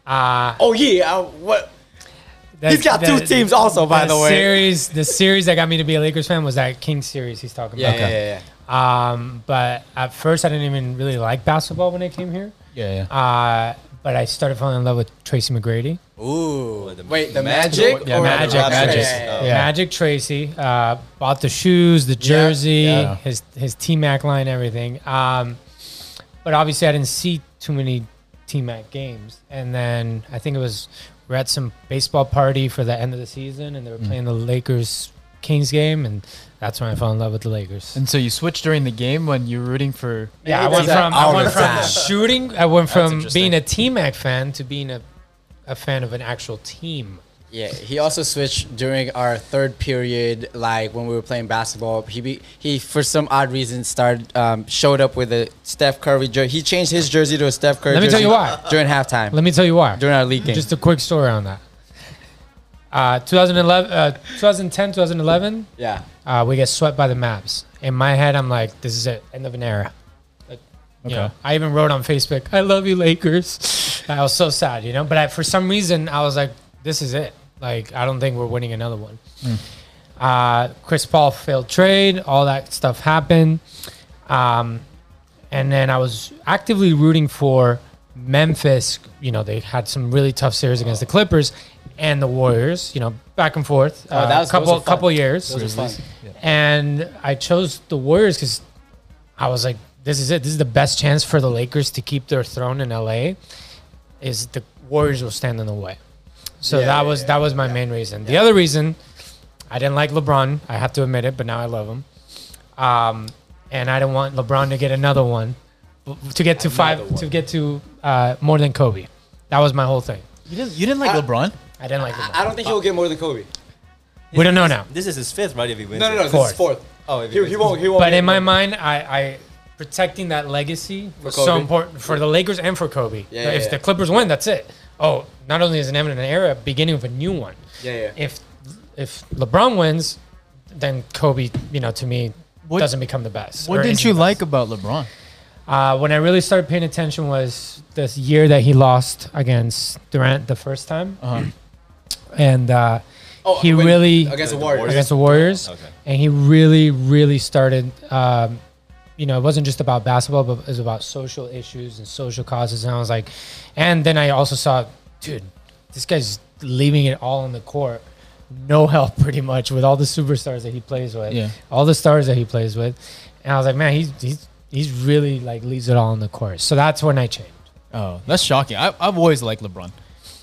Uh, oh yeah, I, what? the- He's got two teams also, by the way. Series, the series that got me to be a Lakers fan was that King series he's talking Yeah, about. yeah, yeah, yeah. Um, but at first, I didn't even really like basketball when I came here. Yeah, yeah. Uh, but I started falling in love with Tracy McGrady. Ooh, the wait, the Magic Magic? Yeah, or Magic, the Magic. Yeah, yeah, yeah. Yeah. Magic Tracy uh, bought the shoes, the jersey, yeah. his his T Mac line, everything. Um, but obviously, I didn't see too many T Mac games. And then I think it was we're at some baseball party for the end of the season, and they were mm. playing the Lakers Kings game, and that's when I fell in love with the Lakers. And so you switched during the game when you were rooting for. Yeah, I went from I went from shooting. I went from interesting. being a T Mac fan to being a, a fan of an actual team. Yeah, he also switched during our third period, like when we were playing basketball. He be, he for some odd reason started um, showed up with a Steph Curry jersey. He changed his jersey to a Steph Curry. Let me tell you why. During halftime, Let me tell you why. during our league game. Just a quick story on that. Uh, 2011, uh, 2010, 2011, yeah, uh, we get swept by the Mavs. In my head, I'm like, this is it, end of an era. Like, you Okay. know, I even wrote on Facebook, I love you, Lakers. I was so sad, you know. But I, for some reason, I was like, this is it. Like, I don't think we're winning another one. Uh, Chris Paul failed trade. All that stuff happened. Um, and then I was actively rooting for Memphis. You know, they had some really tough series against the Clippers and the Warriors. You know, back and forth. Oh, uh, that was- those couple couple years. Those were fun. And I chose the Warriors because I was like, this is it. This is the best chance for the Lakers to keep their throne in LA. Is the Warriors will stand in the way. So Yeah, that yeah, was yeah, that was my main reason. The other reason, I didn't like LeBron. I have to admit it, but now I love him. Um, and I don't want LeBron to get another one, to get to five, one. to get to uh, more than Kobe. That was my whole thing. You didn't. You didn't like I- LeBron. I didn't like LeBron. I don't think he'll get more than Kobe. we don't know now. This is his fifth, right? If he wins. No, no, no. This Fourth. is fourth. Oh, if He, he wins won't. He won't. But get in my more. mind, I, I protecting that legacy was Kobe. so important for the Lakers and for Kobe. Yeah, yeah, if yeah. the Clippers win, that's it. Oh, not only is it an era, beginning of a new one. Yeah, yeah. If if LeBron wins, then Kobe, you know, to me, What- doesn't become the best. What didn't you the like about LeBron? Uh, when I really started paying attention was this year that he lost against Durant the first time, Uh-huh. and uh, Oh, he when- really against the The Warriors. against the Warriors, Okay. and he really, really started. Um, you know, it wasn't just about basketball, but it was about social issues and social causes. And I was like, and then I also saw, dude, this guy's leaving it all on the court, no help pretty much with all the superstars that he plays with, Yeah. all the stars that he plays with, and I was like, man, he's he's he's really like leaves it all on the court. So that's when I changed. Oh, that's shocking. I, I've always liked LeBron.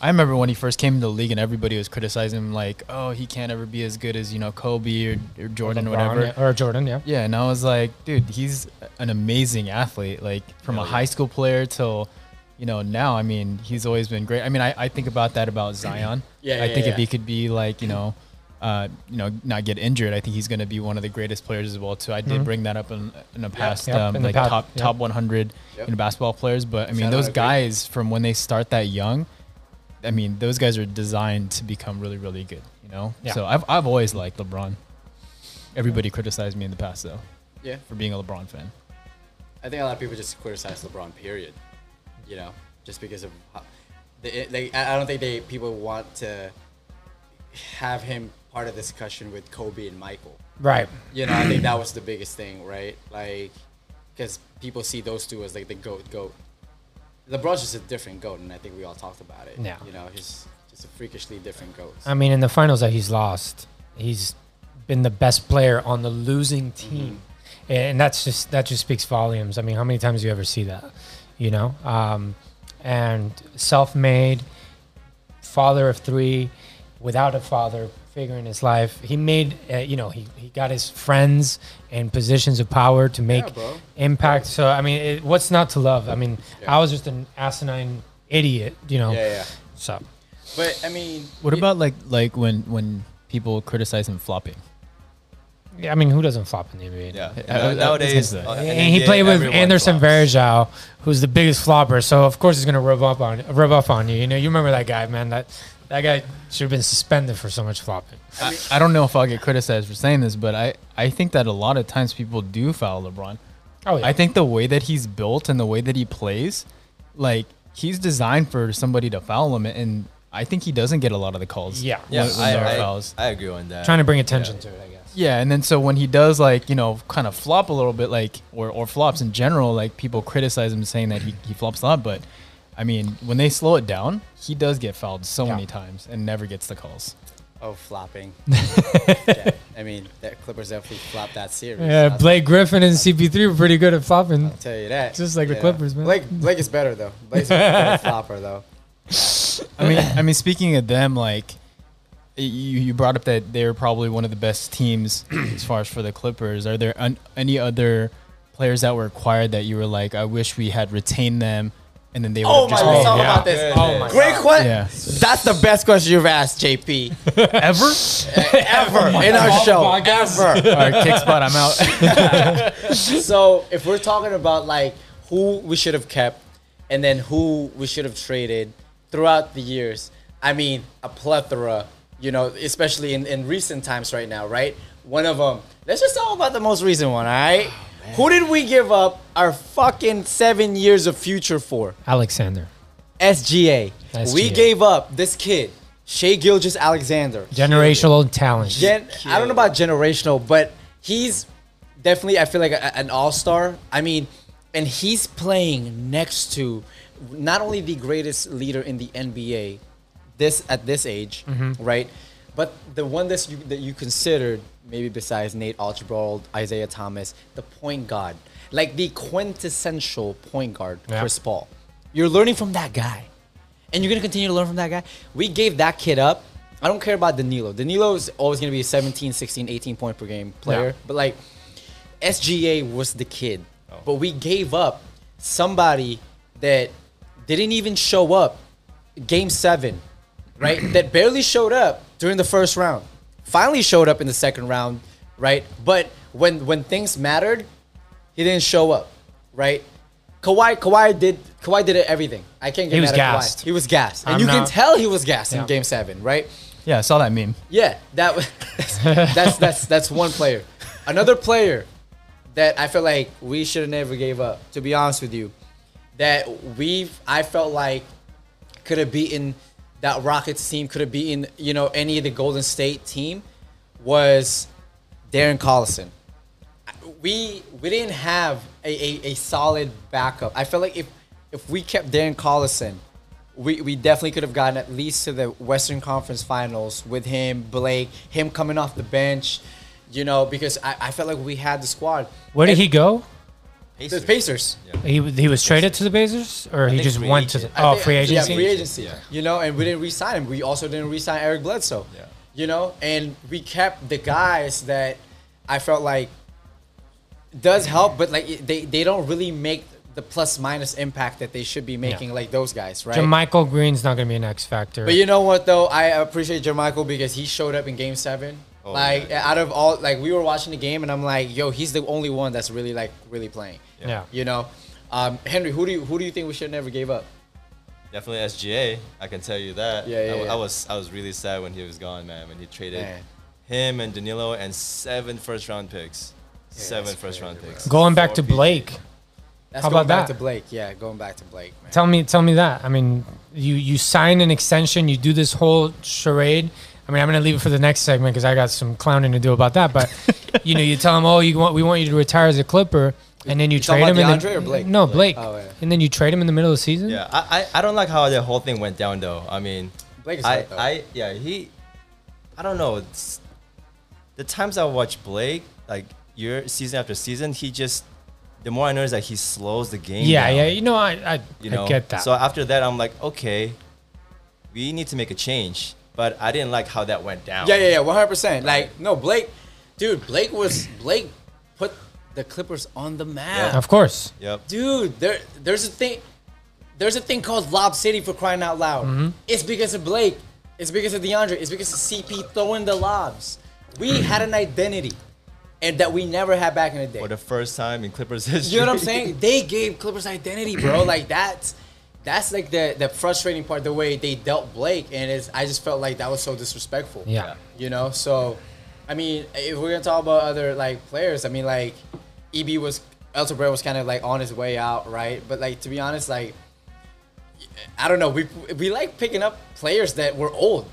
I remember when he first came into the league and everybody was criticizing him like, oh, he can't ever be as good as, you know, Kobe or, or Jordan or LeBron, whatever. yeah, or Jordan, yeah. Yeah, and I was like, dude, he's an amazing athlete. Like from a high school player till, you know, now. I mean, he's always been great. I mean, I, I think about that about Zion. Yeah, I yeah, think yeah. if he could be like, you know, uh, you know, not get injured, I think he's going to be one of the greatest players as well too. I did Mhm. bring that up in, in the past, yep, um, in the like past, top yep. top 100 Yep. you know, basketball players. But I mean, Shout those guys from when they start that young, I mean, those guys are designed to become really, really good. You know, Yeah. so I've I've always liked LeBron. Everybody criticized me in the past though Yeah. for being a LeBron fan. I think a lot of people just criticize LeBron. Period. You know, just because of how, they, like I I don't think they people want to have him part of the discussion with Kobe and Michael. Right. You know, I think that was the biggest thing, right? Like, because people see those two as like the goat, goat. LeBron's just a different goat, and I think we all talked about it. Yeah. You know, he's just a freakishly different goat. I mean, in the finals that he's lost, he's been the best player on the losing team, and that's just that just speaks volumes. I mean, how many times do you ever see that? You know, um, and self-made, father of three, without a father figure in his life. He made, uh, you know, he, he got his friends in positions of power to make bro. impact. So I mean, it, what's not to love? I mean, Yeah. I was just an asinine idiot, you know. Yeah, yeah. So But I mean, What about like like when when people criticize him flopping? yeah, I mean, who doesn't flop in the NBA? Yeah. Uh, uh, Nowadays, uh, And in he NBA, played with Anderson flops. Varejao, who's the biggest flopper. So of course he's gonna rub up on rub off on you. You know, you remember that guy, man. That that guy should have been suspended for so much flopping. I, I don't know if I'll get criticized for saying this, but I, I think that a lot of times people do foul LeBron. Oh yeah, I think the way that he's built and the way that he plays, like he's designed for somebody to foul him, and I think he doesn't get a lot of the calls. Yeah. Yeah, when, when I, I, fouls. I agree on that. trying to bring attention to it. I guess. Yeah, and then so when he does like you know kind of flop a little bit, like or or flops in general, like people criticize him saying that he, he flops a lot, but I mean when they slow it down, he does get fouled so Yeah. many times and never gets the calls. oh, flopping. yeah. I mean, that Clippers definitely flopped that series. Yeah, I'll- Blake Griffin and CP3 were pretty good at flopping. I'll tell you that. Just like the Clippers, man. Blake, Blake is better though. Blake's a better flopper though. I mean, I mean, speaking of them, like you, you brought up that they're probably one of the best teams as far as for the Clippers. Are there un- any other players that were acquired that you were like, I wish we had retained them, and then they would Oh have my, just let's made talk it? about this. Yeah, Oh my Great question. Yeah. That's the best question you've asked, JP, ever? ever oh in our show. Ever. All right, Kickspot. I'm out. so if we're talking about like who we should have kept and then who we should have traded throughout the years, I mean a plethora. You know, especially in, in recent times right now, right? One of them. Let's just talk about the most recent one, all right? Who did we give up our fucking seven years of future for? Alexander, SGA. We gave up this kid, Shai Gilgeous-Alexander. generational talent. Gen- I don't know about generational, but he's definitely I feel like a, an all star. I mean, and he's playing next to not only the greatest leader in the NBA, this at this age, mm-hmm. right? But the one that's you, that you considered maybe besides Nate Archibald, Isiah Thomas, the point guard, like the quintessential point guard, Yeah. Chris Paul. You're learning from that guy and you're gonna continue to learn from that guy. We gave that kid up. I don't care about Danilo. Danilo is always gonna be a 17, 16, 18 point per game player. Yeah. But like SGA was the kid. Oh. But we gave up somebody that didn't even show up game seven, right? that barely showed up during the first round. Finally showed up in the second round, right? But when when things mattered, he didn't show up. right? Kawhi, Kawhi did Kawhi did everything. I can't get He was mad at gassed. Kawhi. He was gassed, and I'm you can tell he was gassed Yeah. in Game Seven, right? Yeah, I saw that meme. Yeah, that was- that's that's that's one player. Another player that I feel like we should have never gave up. To be honest with you, that we've I felt like could have beaten that Rockets team, could have beaten you know any of the Golden State team was Darren Collison. We we didn't have a, a, a solid backup. I feel like if if we kept Darren Collison, we, we definitely could have gotten at least to the Western Conference Finals with him, Blake, him coming off the bench, you know, because I, I felt like we had the squad. Where did he go? The Pacers. Pacers. He he was traded to the Pacers, or he just free went to the oh think- free agency. Yeah, free agency. Yeah. You know, and we didn't re-sign him. We also didn't re-sign Eric Bledsoe. Yeah. You know, and we kept the guys that I felt like does help, but like they, they don't really make the plus minus impact that they should be making, like those guys, right? Michael Green's not going to be an X factor. But you know what though, I appreciate JaMychal because he showed up in Game Seven. Oh, like yeah. out of all, like we were watching the game and I'm like, yo, he's the only one that's really like really playing. yeah. You know, um, Henry, who do you who do you think we should never gave up? Definitely SGA. I can tell you that. Yeah, yeah, I, w- yeah. I was I was really sad when he was gone, man. When he traded Man. him and Danilo and seven first round picks. seven that's first round crazy, picks. Going back For to PG. Blake, That's How going about back that? to Blake. Yeah, going back to Blake, man. tell me tell me that. I mean, you you sign an extension, you do this whole charade. I mean, I'm going to leave it for the next segment because I got some clowning to do about that. But you know, you tell him, oh, you want we want you to retire as a Clipper, and then you, You trade talking him. about in the, or Blake? No, Blake. Oh, yeah. And then you trade him in the middle of the season. Yeah, I, I, I don't like how the whole thing went down though. I mean, Blake is I, hurt, though. I yeah he, I don't know. It's, the times I watch Blake, like year season after season, he just the more I notice that he slows the game. yeah, down, yeah. You know, I I, You I know, get that. So after that, I'm like, okay, we need to make a change. But I didn't like how that went down. Yeah, yeah, yeah, one hundred percent. Like, no, Blake, dude, Blake was Blake put the Clippers on the map. of course. Yep. Dude, there there's a thing there's a thing called Lob City for crying out loud. Mm-hmm. It's because of Blake. It's because of DeAndre. It's because of CP throwing the lobs. We had an identity. And that we never had back in the day. For the first time in Clippers history. You know what I'm saying? They gave Clippers identity, bro. Like that's that's like the the frustrating part, the way they dealt Blake, and it's I just felt like that was so disrespectful. Yeah. You know, so I mean, if we're gonna talk about other like players, I mean like EB was El Cabrera was kind of like on his way out, right? But like to be honest, like I don't know, we we like picking up players that were old.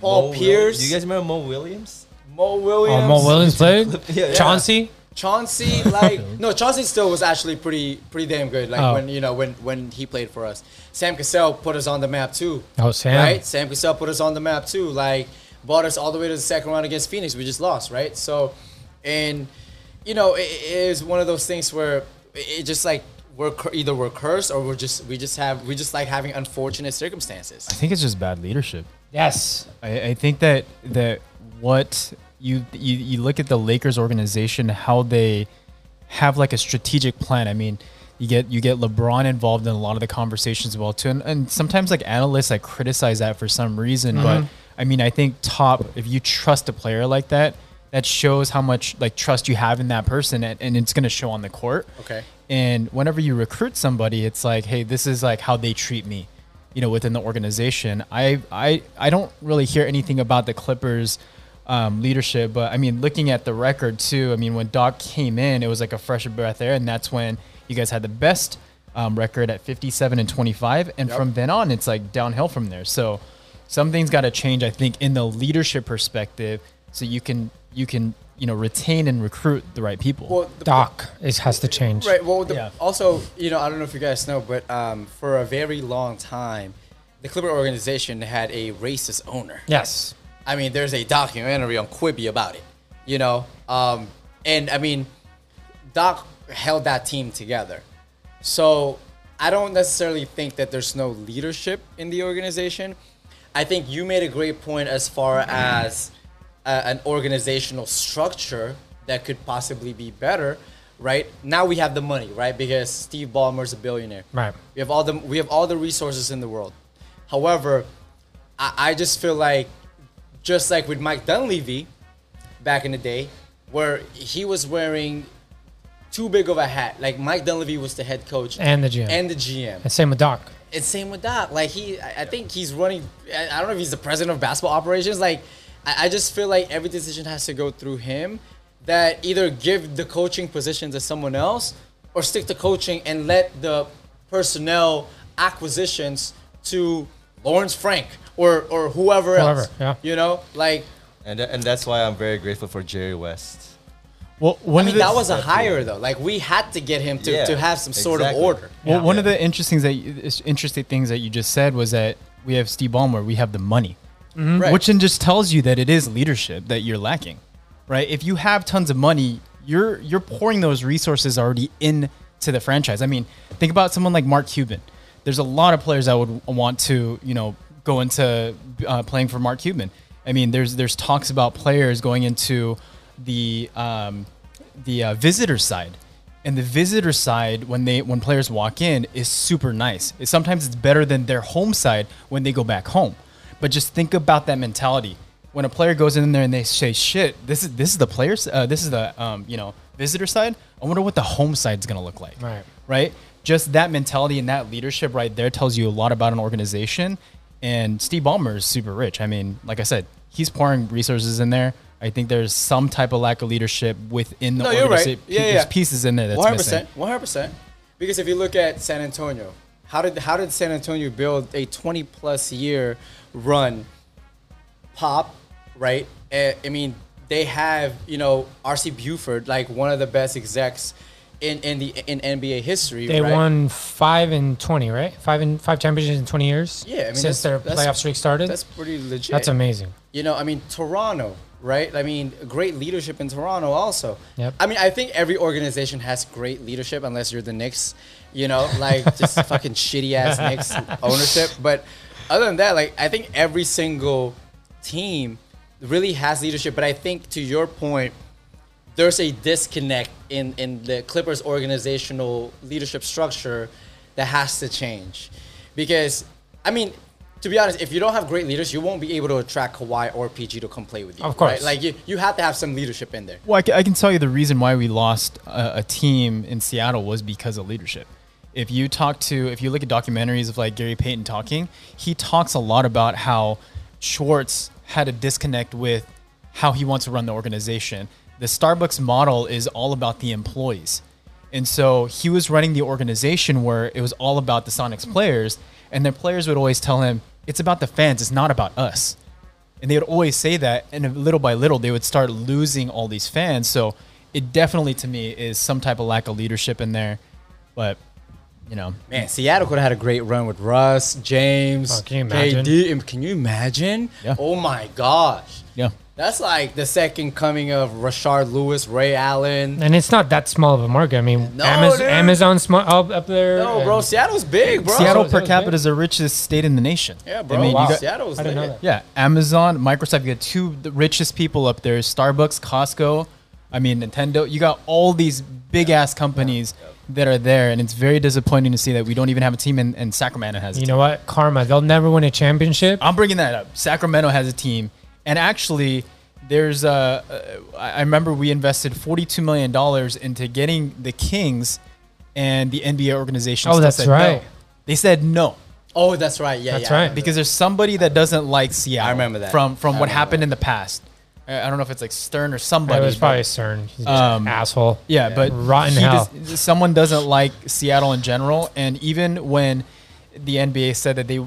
Paul Mo Pierce, Do you guys remember Mo Williams? Mo Williams, Oh, Mo Williams played. Yeah, yeah. Chauncey. Chauncey, like no, Chauncey still was actually pretty pretty damn good. Like Oh. when you know when when he played for us. Sam Cassell put us on the map too. Oh, Sam. Right? Sam Cassell put us on the map too. Like brought us all the way to the second round against Phoenix. We just lost, right? So, and you know it, it is one of those things where it just like we're cur- either we're cursed or we're just we just have we just like having unfortunate circumstances. I think it's just bad leadership. Yes. I, I think that that what you, you you look at the Lakers organization, how they have like a strategic plan. I mean, you get you get LeBron involved in a lot of the conversations as well too, and, and sometimes like analysts like criticize that for some reason. Mm-hmm. But I mean, I think top if you trust a player like that, that shows how much like trust you have in that person, and, and it's gonna show on the court. Okay. And whenever you recruit somebody, it's like, hey, this is like how they treat me, you know, within the organization. I I I don't really hear anything about the Clippers um, leadership, but I mean, looking at the record too. I mean, when Doc came in, it was like a fresh breath air, and that's when you guys had the best um, record at 57 and 25, and Yep. from then on, it's like downhill from there. So something's got to change, I think, in the leadership perspective, so you can you can you know retain and recruit the right people. Well, the, Doc is has to change. Right. Well, the, Yeah. also, you know, I don't know if you guys know, but um, for a very long time, the Clipper organization had a racist owner. Yes. I mean, there's a documentary on Quibi about it. You know, um, and I mean, Doc held that team together. So I don't necessarily think that there's no leadership in the organization. I think you made a great point as far as an organizational structure that could possibly be better. Right now, we have the money, right? Because Steve Ballmer's a billionaire. Right. We have all the we have all the resources in the world. However, I, I just feel like just like with Mike Dunleavy back in the day, where he was wearing too big of a hat. Like Mike Dunleavy was the head coach And the GM. and the GM. And same with Doc. And same with Doc. Like he, I I think he's running. I I don't know if he's the president of basketball operations. Like I, I just feel like every decision has to go through him. That either give the coaching position to someone else, or stick to coaching and let the personnel acquisitions to Lawrence Frank or or whoever, Whoever, else. yeah. You know, like And, and that's why I'm very grateful for Jerry West. Well, I mean that was a hire though. Like we had to get him to, Yeah, to have some sort exactly. of order. well, Yeah. one of the interesting that interesting things that you just said was that we have Steve Ballmer, we have the money, mm-hmm. Right. which then just tells you that it is leadership that you're lacking, right? If you have tons of money, you're you're pouring those resources already into the franchise. I mean, think about someone like Mark Cuban. There's a lot of players that would want to, you know, go into uh, playing for Mark Cuban. I mean, there's there's talks about players going into the um, the uh, visitor side, and the visitor side when they when players walk in is super nice. It, sometimes it's better than their home side when they go back home. But just think about that mentality. When a player goes in there and they say, "Shit, this is this is the players, uh, this is the um, you know visitor side. I wonder what the home side's gonna look like." Right. Right. Just that mentality and that leadership right there tells you a lot about an organization. And Steve Ballmer is super rich. I mean, like I said, he's pouring resources in there. I think there's some type of lack of leadership within the No, you're right. organization. Yeah, There's yeah. pieces in there that's One hundred missing. percent, one hundred percent. Because if you look at San Antonio, how did how did San Antonio build a twenty plus year run? Pop, right? Eh, I mean, they have you know RC Buford, like one of the best execs in in the in NBA history. They right? won five and twenty, right? Five and five championships in twenty years. Yeah, I mean, since their playoff streak started. That's That's, pretty legit. That's amazing. You know, I mean, Toronto, right? I mean, great leadership in Toronto also. Yep. I mean, I think every organization has great leadership unless you're the Knicks, you know, like just fucking shitty ass Knicks ownership. But other than that, like, I think every single team really has leadership. But I think to your point, there's a disconnect in, in the Clippers organizational leadership structure that has to change. Because, I mean, to be honest, if you don't have great leaders, you won't be able to attract Kawhi or PG to come play with you. Of course. right? Like, you, you have to have some leadership in there. Well, I ca- I can, tell you the reason why we lost a, a team in Seattle was because of leadership. If you talk to, if you look at documentaries of like Gary Payton talking, he talks a lot about how Schultz had a disconnect with how he wants to run the organization. The Starbucks model is all about the employees. And so he was running the organization where it was all about the Sonics players, and their players would always tell him, it's about the fans, it's not about us and they would always say that and little by little they would start losing all these fans so it definitely to me is some type of lack of leadership in there but you know Man, Seattle could have had a great run with Russ, James, Oh, can you imagine? KD. Can you imagine? Yeah. Oh my gosh. yeah That's like the second coming of Rashard Lewis, Ray Allen. And it's not that small of a market. I mean, No, Amaz- dude. Amazon small up, up there. No, bro, Seattle's big, bro. seattle per capita is the richest state in the nation Yeah, bro. I mean, you got- Seattle's I didn't know that. yeah amazon microsoft you got two the richest people up there starbucks costco i mean nintendo you got all these big ass companies that are there and it's very disappointing to see that we don't even have a team in, and sacramento has a You team. know what? Karma. They'll never win a championship. I'm bringing that up. Sacramento has a team, and actually, there's a. Uh, I I remember we invested 42 million dollars into getting the Kings, and the NBA organization. Oh, that's said right. No. They said no Oh, that's right. Yeah, That's yeah. Right. because there's somebody that doesn't like Seattle. I remember that. from from I what happened that. in the past. I I don't know if it's like Stern or somebody. It somebody. was but- probably Stern. He's just Um, an asshole. yeah, but Rotten he hell. just- someone doesn't like Seattle in general, and even when the NBA said that they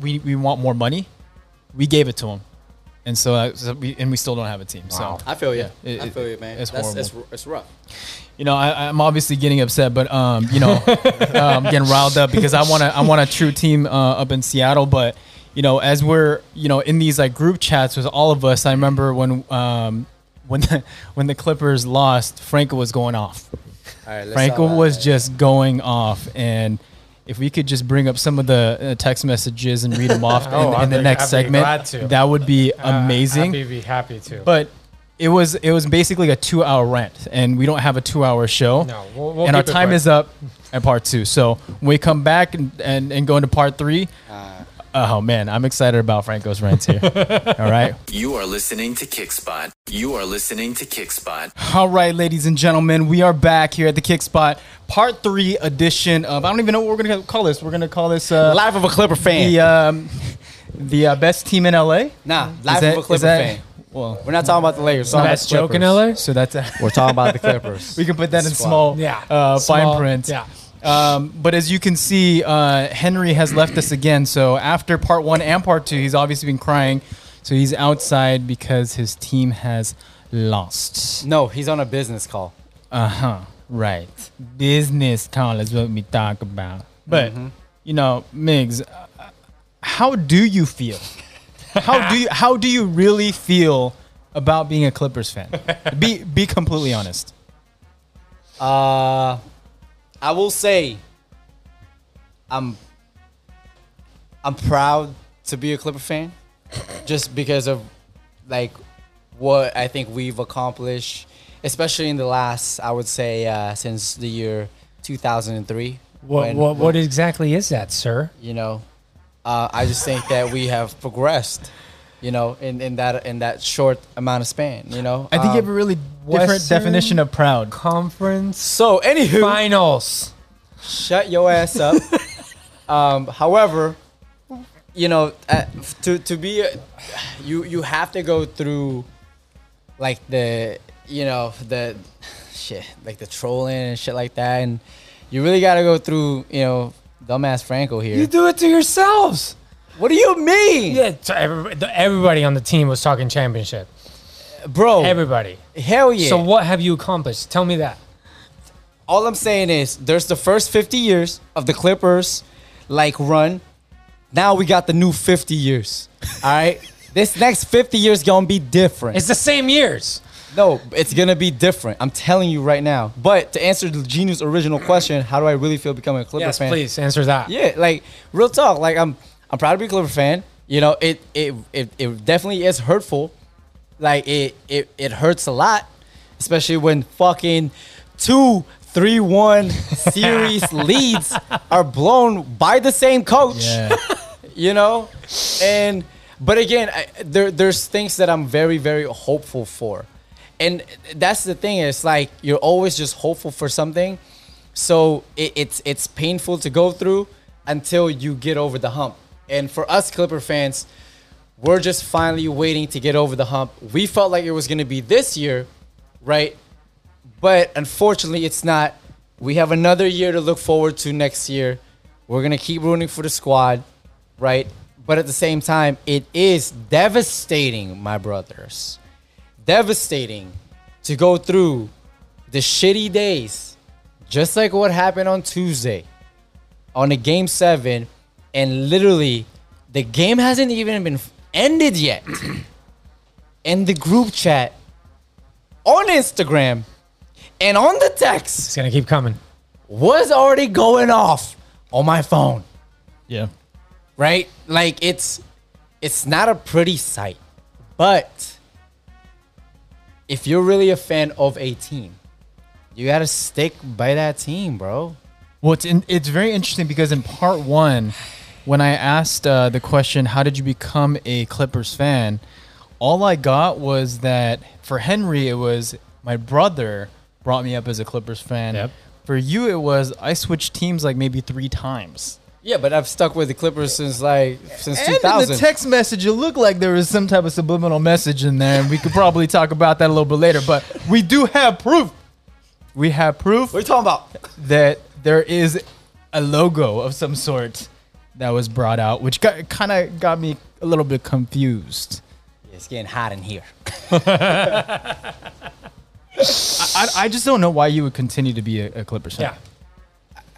we, we want more money, we gave it to them, and so, uh, so we and we still don't have a team. Wow. So I feel you. Yeah, it- I feel you, man. it's That's, horrible. it's, it's rough. you know I, I'm obviously getting upset, but um you know um, getting riled up because I want to I want a true team uh, up in Seattle, but you know as we're you know in these like group chats with all of us, I remember when um when the, when the Clippers lost, Franco was going off. All right, let's Franco was just going off, and if we could just bring up some of the uh, text messages and read them off Oh, in, I'd in the be- next I'd be glad segment, to. that would be Uh, amazing. I'd be happy to. but it was it was basically a two hour rant, and we don't have a two hour show. No, we'll- we'll and our time quick. is up at part two. So when we come back and, and, and go into part three, Uh, Oh man, I'm excited about Franco's rants here. All right. You are listening to Kickspot. You are listening to Kickspot. All right, ladies and gentlemen, we are back here at the Kickspot part three edition of I don't even know what we're gonna call this. We're gonna call this uh, Life of a Clipper fan. the um, the uh, best team in LA. nah, Is life that- of a Clipper that- fan. Well, We're not talking about the Lakers. we're talking Best joke in LA. so that's We're talking about the Clippers. we can put that in Squad. small Yeah. uh, Small, fine print. yeah. Um, but as you can see, uh, Henry has left us again. So after part one and part two, he's obviously been crying. So he's outside because his team has lost. No, he's on a business call. Uh huh. Right. Business call is what we talk about. But you know, Migs, uh, how do you feel? How do you how do you really feel about being a Clippers fan? be be completely honest. Uh, I will say, I'm, I'm proud to be a Clipper fan, just because of, like, what I think we've accomplished, especially in the last, I would say, uh, since the year 2003. What, when- what, what exactly is that, sir? you know, uh, I just think that we have progressed, you know, in, in that in that short amount of span, you know. I think you have a Um, really different Western definition of proud. Conference so, anywho, finals. shut your ass up. um, however, you know, uh, to to be, a, you you have to go through, like the you know the shit like the trolling and shit like that, and you really got to go through you know dumbass Franco here. You do it to yourselves. What do you mean, Yeah, so everybody, everybody on the team was talking championship. bro? Everybody. Hell yeah! So what have you accomplished? Tell me that. all I'm saying is there's the first 50 years of the Clippers like run. Now we got the new 50 years. All right. this next 50 years gonna be different. It's the same years. no, it's gonna be different. I'm telling you right now. But to answer the Genu's original question, how do I really feel becoming a Clipper Yes, fan? please answer that. Yeah, like real talk. Like I'm, I'm proud to be a Clipper fan. You know, it, it, it, it definitely is hurtful. Like it, it, it hurts a lot, especially when fucking two, three, one series leads are blown by the same coach. Yeah. You know, and but again, I, there, there's things that I'm very, very hopeful for, and that's the thing. It's like you're always just hopeful for something, so it, it's it's painful to go through until you get over the hump. And for us Clipper fans, we're just finally waiting to get over the hump. We felt like it was going to be this year, right? But unfortunately, it's not. We have another year to look forward to next year. We're going to keep rooting for the squad, right? But at the same time, it is devastating, my brothers. Devastating to go through the shitty days, just like what happened on Tuesday on the game seven, and literally the game hasn't even been ended yet. and the group chat on Instagram and on the text It's gonna keep coming. was already going off on my phone, Yeah. right? Like it's it's not a pretty sight. But if you're really a fan of a team, you got to stick by that team, bro. Well, it's in, it's very interesting because in part one, when I asked uh, the question, "How did you become a Clippers fan?" all I got was that for Henry, it was my brother brought me up as a Clippers fan. Yep. For you, it was I switched teams like maybe three times. Yeah, but I've stuck with the Clippers since like since And in the text message, it looked like there was some type of subliminal message in there, and we could probably talk about that a little bit later. But we do have proof. We have proof what are you talking about? that there is a logo of some sort that was brought out, which kind of got me a little bit confused. It's getting hot in here. I, I just don't know why you would continue to be a, a Clippers fan. Yeah.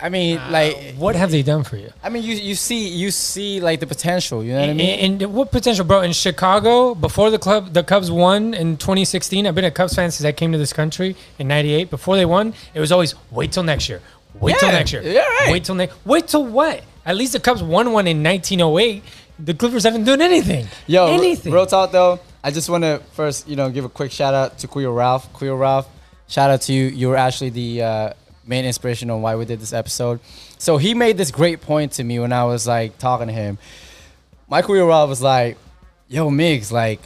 I mean, Uh, like, What have they done for you? I mean, you you see you see like the potential. You know what I mean? And, and what potential, bro? In Chicago, before the club, the Cubs won in 2016. I've been a Cubs fan since I came to this country in '98. Before they won, it was always wait till next year. Wait till next year. yeah, right. Wait till next. Wait till what? At least the Cubs won one in 1908. The Clippers haven't done anything. Yo, anything. real talk though. I just want to first, you know, give a quick shout out to Queer Ralph. Queer Ralph, shout out to you. You were actually the uh, main inspiration on why we did this episode. So he made this great point to me when I was like talking to him. Michael Uriel was like, "Yo, Migs, like,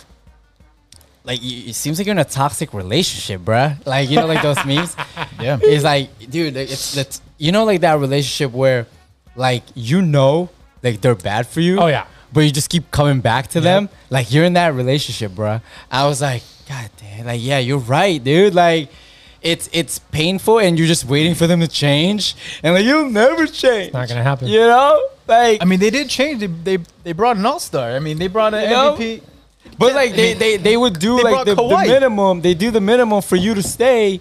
like you, it seems like you're in a toxic relationship, bruh. Like, you know, like those memes. Yeah. It's like, dude, it's that's you know, like that relationship where, like, you know, like they're bad for you. Oh, yeah. But you just keep coming back to them. Like you're in that relationship, bruh. I was like, God damn, like, yeah, you're right, dude. Like. It's it's painful, and you're just waiting for them to change, and like you'll never change. It's not gonna happen. You know, like I mean, they did change. They they, they brought an all star. I mean, they brought an You know? MVP. But like they, they, they would do They like the, the minimum. They do the minimum for you to stay,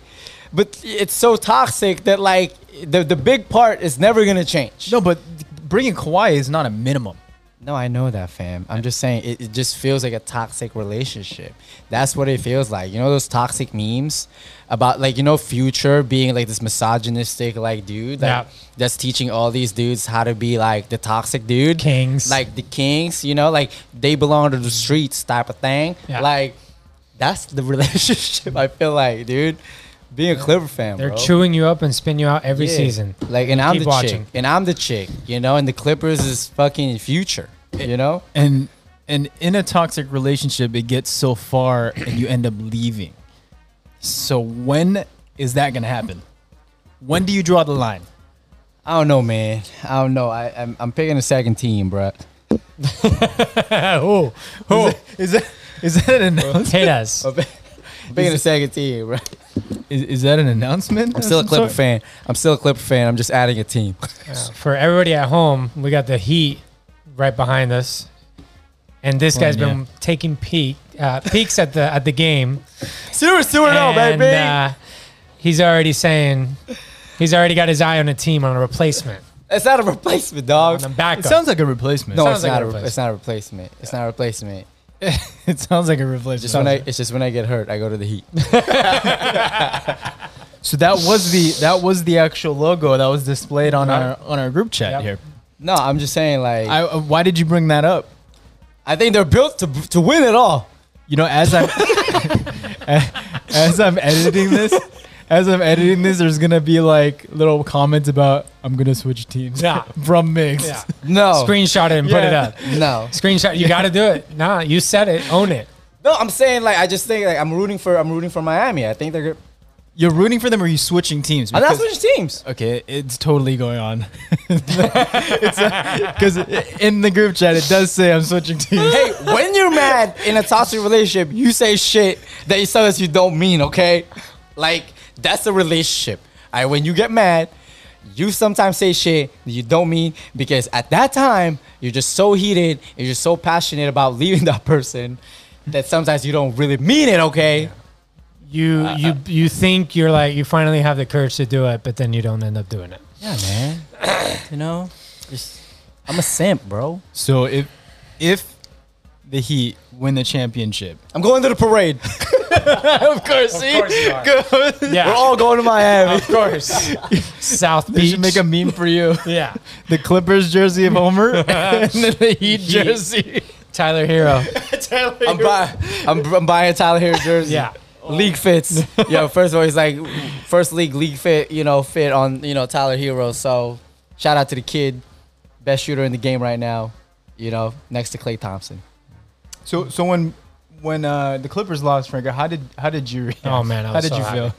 but it's so toxic that like the the big part is never gonna change. No, but bringing Kawhi is not a minimum. no, I know that, fam. I'm just saying it, it just feels like a toxic relationship. That's what it feels like. You know those toxic memes about like you know Future being like this misogynistic like dude like, Yeah. that's teaching all these dudes how to be like the toxic dude Kings. like the kings. You know, like they belong to the streets type of thing. Yeah. Like that's the relationship. I feel like, dude, being a Clipper fan, They're bro. chewing you up and spin you out every Yeah. season. Like, and I'm Keep the watching. chick, and I'm the chick, you know, and the Clippers is fucking future, you know. And and in a toxic relationship, it gets so far and you end up leaving. So when is that gonna happen? When do you draw the line? I don't know, man. I don't know. I, I'm, I'm picking a second team, bro. oh, Oh, is that is that an announcement? hate us. I'm a second team, bro. Is, is that an announcement? I'm still a Clipper fan. I'm still a Clipper fan. I'm just adding a team. For everybody at home, we got the Heat right behind us, and this guy's been taking peek uh, peeks at the at the game. Serious 2 0, and baby. uh, he's already saying he's already got his eye on a team on a replacement it's not a replacement, dog. It sounds like a replacement. No, sounds it's like not. a A, replacement. it's not a replacement. It's not a replacement. it sounds like a replacement. Just when I, it's just when I get hurt, I go to the Heat. so that was the that was the actual logo that was displayed on our on our group chat Yep. here. No, I'm just saying, like, I, I, uh, why did you bring that up? I think they're built to to win it all. You know, as I'm as I'm editing this, as I'm editing this, there's gonna be like little comments about I'm gonna switch teams. Yeah. from Mix. yeah. No, Screenshot it and put it Yeah. up. no, Screenshot. You got to do it. Nah, you said it. Own it. no. I'm saying, like, I just think, like, I'm rooting for, I'm rooting for Miami. I think they're good. You're rooting for them, or are you switching teams? I'm not Because- switching teams. Okay, it's totally going on. Because uh, in the group chat, it does say I'm switching teams. Hey, when you're mad in a toxic relationship, you say shit that you sometimes you don't mean. Okay, like that's a relationship. All right, when you get mad, you sometimes say shit you don't mean because at that time you're just so heated, and you're so passionate about leaving that person that sometimes you don't really mean it. Okay. You uh, you uh. you think you're like you finally have the courage to do it, but then you don't end up doing it. Yeah, man. you know, just I'm a simp, bro. So if if the Heat win the championship, I'm going to the parade. of course, see, course you are. Good. Yeah. we're all going to Miami. Of course. South they Beach. should make a meme for you: yeah. the Clippers jersey of Homer and then the Heat jersey. Tyler Herro. I'm, buy, I'm, I'm buying a Tyler Herro jersey. Yeah. League fits. Yo, first of all, he's like first league league fit, you know, fit on, you know, Tyler Herro. So shout out to the kid, best shooter in the game right now, you know, next to Klay Thompson. So so when when uh, the Clippers lost, Franco, how did how did you? React? Oh, man, I how did so you happy. feel?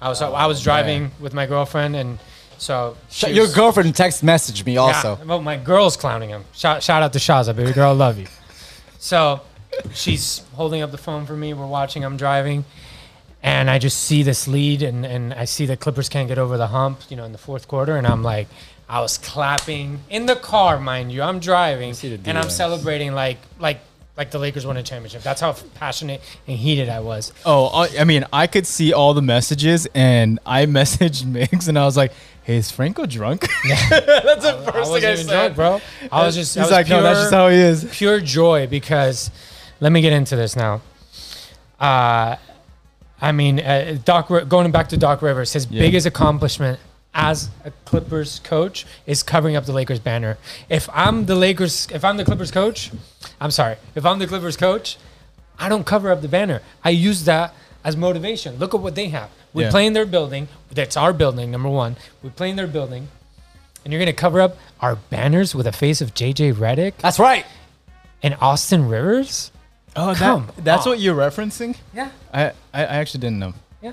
I was I was driving with my girlfriend and so Sh- she Your was- girlfriend text messaged me also. Yeah, well, my girl's clowning him. Shout, shout out to Shaza, baby girl, I love you. So she's holding up the phone for me. We're watching. I'm driving, and I just see this lead, and and I see the Clippers can't get over the hump. You know, in the fourth quarter, and I'm like, I was clapping in the car, mind you. I'm driving, and I'm celebrating like like like the Lakers won a championship. That's how passionate and heated I was. Oh, I I mean, I could see all the messages, and I messaged Mix, and I was like, "Hey, is Franco drunk?" That's the I first wasn't thing I said, drunk, bro. I was just. He's was like, "No, that's just how he is." pure joy because let me get into this now. Uh, I mean, uh, Doc going back to Doc Rivers, his Yeah. biggest accomplishment as a Clippers coach is covering up the Lakers banner. If I'm the Lakers, if I'm the Clippers coach, I'm sorry. If I'm the Clippers coach, I don't cover up the banner. I use that as motivation. Look at what they have. We Yeah. play in their building. That's our building, number one. We play in their building. And you're going to cover up our banners with a face of JJ Redick? That's right. and Austin Rivers. Oh, Come that, that's on. what you're referencing? Yeah. I, I, I actually didn't know. Yeah.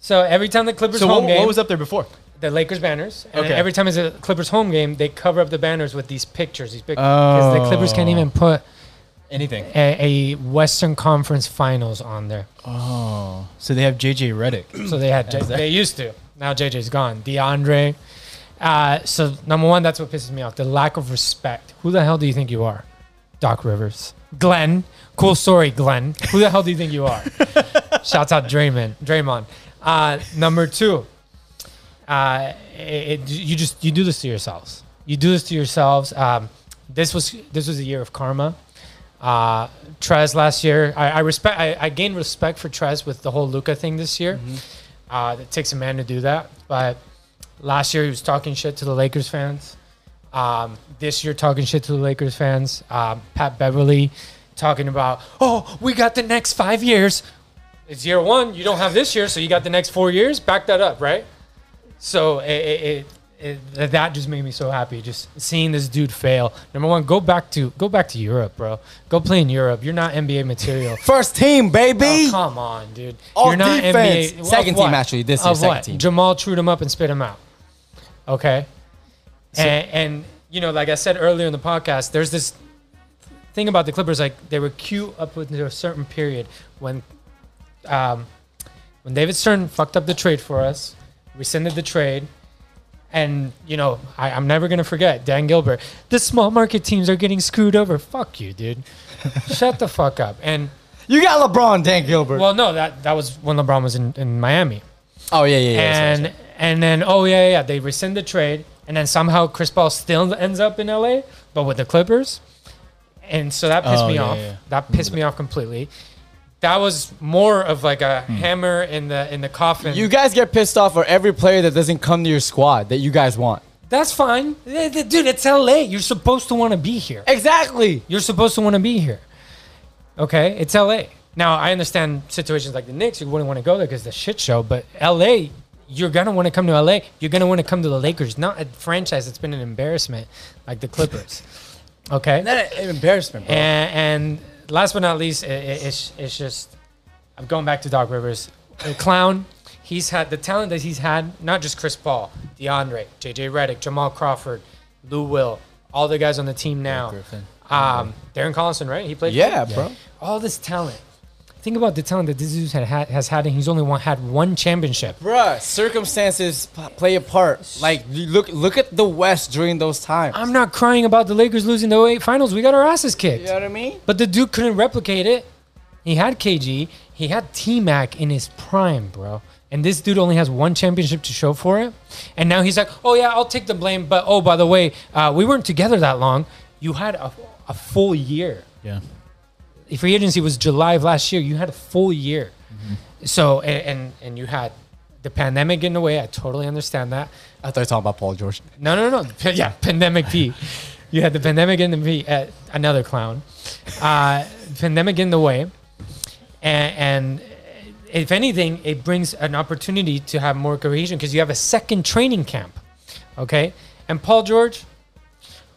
So every time the Clippers So home what, game, what was up there before? The Lakers banners, and Okay. every time it's a Clippers home game, they cover up the banners with these pictures. These pictures because the Clippers can't Oh. even put Anything. a, a Western Conference Finals on there. Oh, so they have JJ Redick. So they had J- they used to. Now JJ's gone. DeAndre. Uh, so number one, that's what pisses me off: the lack of respect. Who the hell do you think you are, Doc Rivers? Glenn. Cool story, Glenn. Who the hell do you think you are? Shouts out Draymond. Draymond. Uh, number two, uh, it, it- you just you do this to yourselves. You do this to yourselves. Um, this was this was a year of karma. Uh, Trez last year, I, I respect. I, I gained respect for Trez with the whole Luka thing this year. Uh, it takes a man to do that, but last year he was talking shit to the Lakers fans. Um, this year, talking shit to the Lakers fans. Um, Pat Beverley talking about, oh, we got the next five years. It's year one. You don't have this year, so you got the next four years. Back that up, right? So it, it, it, it that just made me so happy. Just seeing this dude fail. Number one, go back to go back to Europe, bro. Go play in Europe. You're not NBA material. First team, baby. Oh, come on, dude. All You're not defense. NBA. Second team, actually, this year, Of second what? team. Jamal chewed him up and spit him out. Okay. and, and you know, like I said earlier in the podcast, there's this thing about the Clippers. Like they were cute up until a certain period when, um, when David Stern fucked up the trade for us, rescinded the trade. And you know, I, I'm never gonna forget Dan Gilbert. The small market teams are getting screwed over. Fuck you, dude. Shut the fuck up. And You got LeBron, Dan Gilbert. well, no, that that was when LeBron was in, in Miami, oh yeah, yeah, yeah. sorry, and sorry. and then oh yeah, yeah, yeah, they rescind the trade, and then somehow Chris Paul still ends up in LA, but with the Clippers, and so that pissed Oh, me yeah, off. yeah. That pissed me off completely. That was more of like a Hmm. hammer in the in the coffin. You guys get pissed off for every player that doesn't come to your squad that you guys want. That's fine, dude. It's LA. You're supposed to want to be here. Exactly. You're supposed to want to be here. Okay, it's LA. Now I understand situations like the Knicks, you wouldn't want to go there because the shit show. But LA, you're gonna want to come to LA. You're gonna want to come to the Lakers, not a franchise that's been an embarrassment like the Clippers. Okay, That an embarrassment, bro. and, and last but not least, i i- it's it's just I'm going back to Doc Rivers, the clown. He's had the talent that he's had, not just Chris Paul, DeAndre, JJ Redick, Jamal Crawford, Lou Will, all the guys on the team now. Griffin. Um, Darren Collison, right? He played. yeah, bro. All this talent. Think about the talent that this dude had, had, has had, and he's only one, had one championship. Bruh, circumstances p- play a part. Like, look look at the West during those times. I'm not crying about the Lakers losing the 08 finals. We got our asses kicked. you know what I mean? But the dude couldn't replicate it. He had KG. He had T Mac in his prime, bro. And this dude only has one championship to show for it. And now he's like, oh, yeah, I'll take the blame. But oh, by the way, uh, we weren't together that long. You had a, a full year. Yeah. Free agency was July of last year. You had a full year. So, and, and, and you had the pandemic in the way. I totally understand that. I thought you were talking about Paul George. No, no, no. P- Yeah, pandemic P. You had the pandemic in the P. Uh, another clown. Uh, pandemic in the way, and, and if anything, it brings an opportunity to have more cohesion because you have a second training camp. Okay, and Paul George.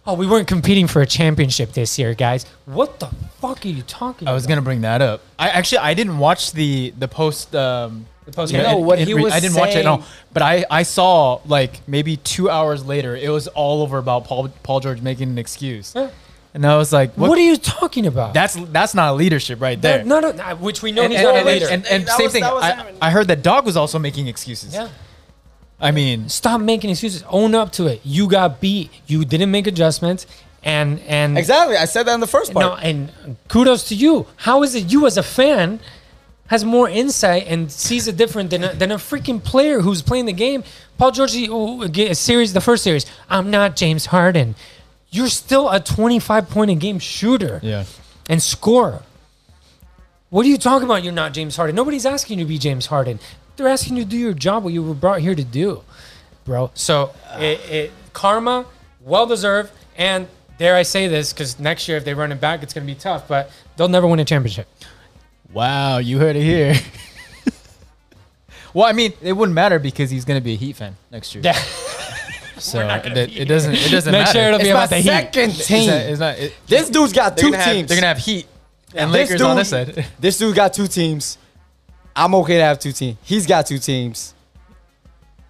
Oh, we weren't competing for a championship this year, guys. What the fuck are you talking I was about? gonna bring that up. I actually I didn't watch the the post um the post You know, what he was I didn't watch it. No, saying- but I I saw like maybe two hours later it was all over about Paul Paul George making an excuse, Huh? and I was like, what? What, are you talking about? that's that's not leadership right there. That- not a, which we know and, he's and, not a leader. and, and That same was- thing. I. I heard that Doc was also making excuses. yeah. I mean, Stop making excuses. Own up to it. You got beat. You didn't make adjustments. And and Exactly. I said that in the first part. no, and kudos to you. How is it you as a fan has more insight and sees it different than a, than a freaking player who's playing the game? Paul George, oh, a series, the first series. I'm not James Harden. You're still a 25 point a game shooter yeah. and scorer. What are you talking about? You're not James Harden. Nobody's asking you to be James Harden. They're asking you to do your job, what you were brought here to do, bro. So it, it karma, well deserved, and dare I say this, because next year if they run it back, it's going to be tough. But they'll never win a championship. Wow, you heard it here. well, I mean, it wouldn't matter because he's gonna be a Heat fan next year. Yeah. So it, it doesn't. It doesn't Next matter. year it'll be It's about my the Heat. second It's team. not- it's not- it- this dude's got they're two have- teams. they're gonna have Heat and This Lakers on this side. This dude got two teams. I'm okay to have two teams. He's got two teams.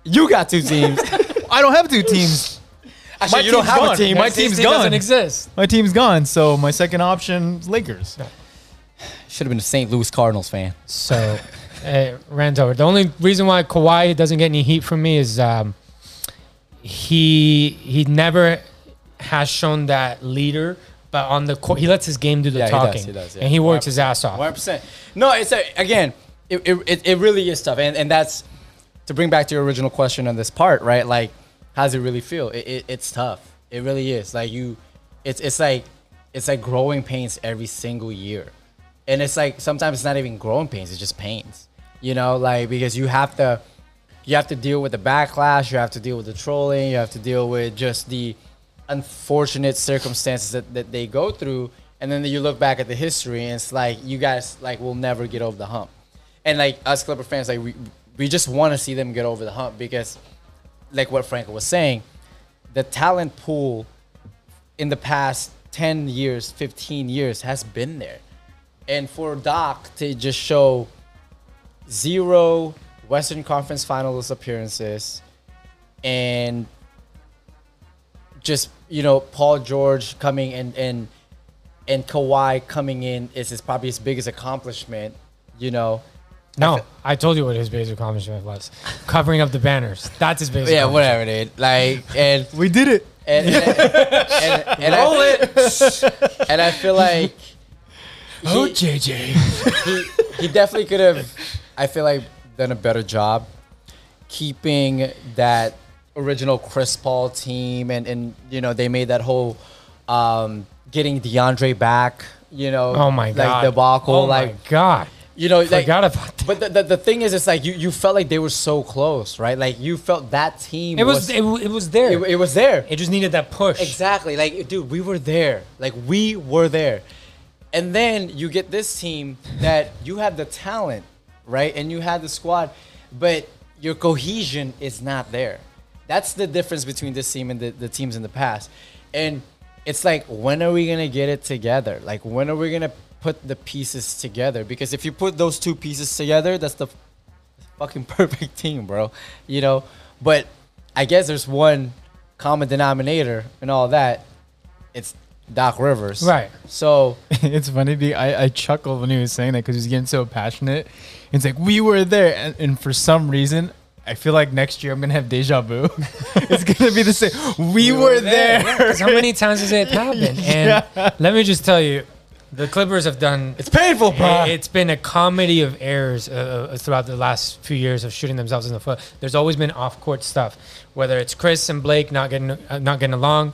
You got two teams. I don't have two teams. Actually, My you don't have gone. a team. My Next team's team doesn't gone. exist. My team's gone, so my second option is Lakers. Should have been a St. Louis Cardinals fan. So, uh, Ranto, the only reason why Kawhi doesn't get any heat from me is um, he he never has shown that leader, but on the court he lets his game do the Yeah, he does, talking, he does, yeah. and he works his ass off. 100%. No, it's a, again, it, it, it, really is tough. And, and that's to bring back to your original question on this part, right? Like, how does it really feel? It, it, it's tough. It really is. Like, you, it's, it's like, it's like growing pains every single year. And it's like, sometimes it's not even growing pains, it's just pains, you know, like, because you have to, you have to deal with the backlash, you have to deal with the trolling, you have to deal with just the unfortunate circumstances that, that they go through. And then you look back at the history and it's like you guys like will never get over the hump. And like us Clipper fans, like we we just want to see them get over the hump because like what Franco was saying, the talent pool in the past 10 years, 15 years has been there. And for Doc to just show zero Western Conference Finals appearances and just you know Paul George coming and and and Kawhi coming in is his probably his biggest accomplishment. You know, No, I told you what his basic accomplishment was: covering up the banners. That's his basic. yeah, whatever, dude. Like, and We did it. and and, and, and Roll I, it. and I feel like Oh, he, JJ. he he definitely could have. I feel like done a better job keeping that original Chris Paul team, and and you know they made that whole um, getting DeAndre back. You know, Oh my god, like god. debacle, Oh like my god. You know, like, Forgot about that. But the, the, the thing is, it's like you, you felt like they were so close, right? Like you felt that team. It was it, it was there. it, it was there. It just needed that push. Exactly. Like, dude, we were there. Like, we were there. And then you get this team that you have the talent, right? And you have the squad, but your cohesion is not there. That's the difference between this team and the, the teams in the past. And it's like, when are we going to get it together? Like, when are we going to put the pieces together? Because if you put those two pieces together, that's the fucking perfect team, bro. You know, but I guess there's one common denominator and all that. It's Doc Rivers, Right. So it's funny. be- I, I chuckled when he was saying that because he's getting so passionate. It's like we were there, and, and for some reason, I feel like next year I'm gonna have deja vu. it's gonna be the same. We, were, there. Because how many times has it happened? And let me just tell you, the Clippers have done. it's painful, bro. It's been a comedy of errors uh, uh, throughout the last few years of shooting themselves in the foot. There's always been off-court stuff, whether it's Chris and Blake not getting uh, not getting along,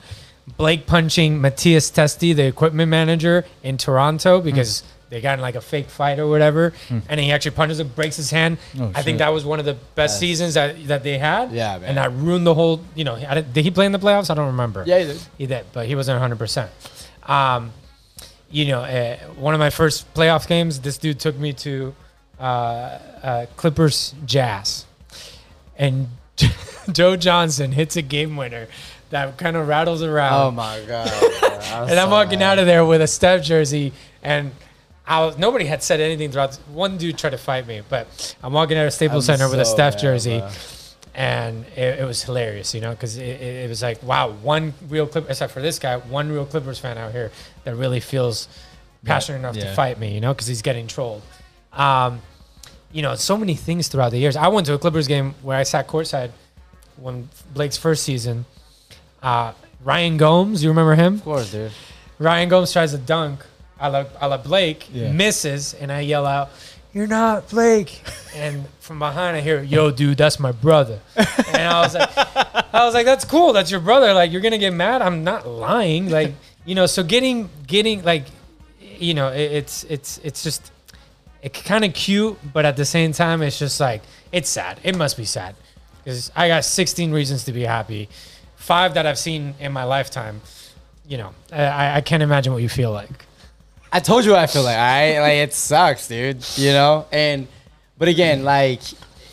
Blake punching Matias Testi, the equipment manager in Toronto, because they got in like a fake fight or whatever, and he actually punches him, breaks his hand. Oh, I think that was one of the best seasons that that they had. Yeah, man. and that ruined the whole. You know, I didn't- he play in the playoffs? I don't remember. yeah, he did. He did, but he wasn't 100%. Um, you know, uh, one of my first playoff games, this dude took me to uh, uh, Clippers Jazz. And Joe Johnson hits a game winner that kind of rattles around. Oh my god. And I'm so walking mad. out of there with a Steph jersey, and I was, nobody had said anything throughout. One dude tried to fight me, but I'm walking out of Staples I'm Center with a so Steph mad, jersey, bro. And it, it was hilarious, you know, because it, it, was like, wow, one real Clip, except for this guy, one real Clippers fan out here that really feels passionate enough to fight me, you know, because he's getting trolled. Um, you know, so many things throughout the years. I went to a Clippers game where I sat courtside when Blake's first season. Uh, Ryan Gomes, you remember him? Of course, dude. Ryan Gomes tries a dunk a la, a la Blake, Yeah. misses, and I yell out, You're not Blake. and from behind, I hear, Yo, dude, that's my brother. and I was like, I was like, That's cool. That's your brother. Like, you're going to get mad. I'm not lying. Like, you know, so getting, getting, like, you know, it, it's, it's, it's just, it's kind of cute, but at the same time, it's just like, it's sad. It must be sad. Because I got 16 reasons to be happy, five that I've seen in my lifetime you know, I, I can't imagine what you feel like. I told you what I feel like. I like it sucks, dude. You know, and but again, like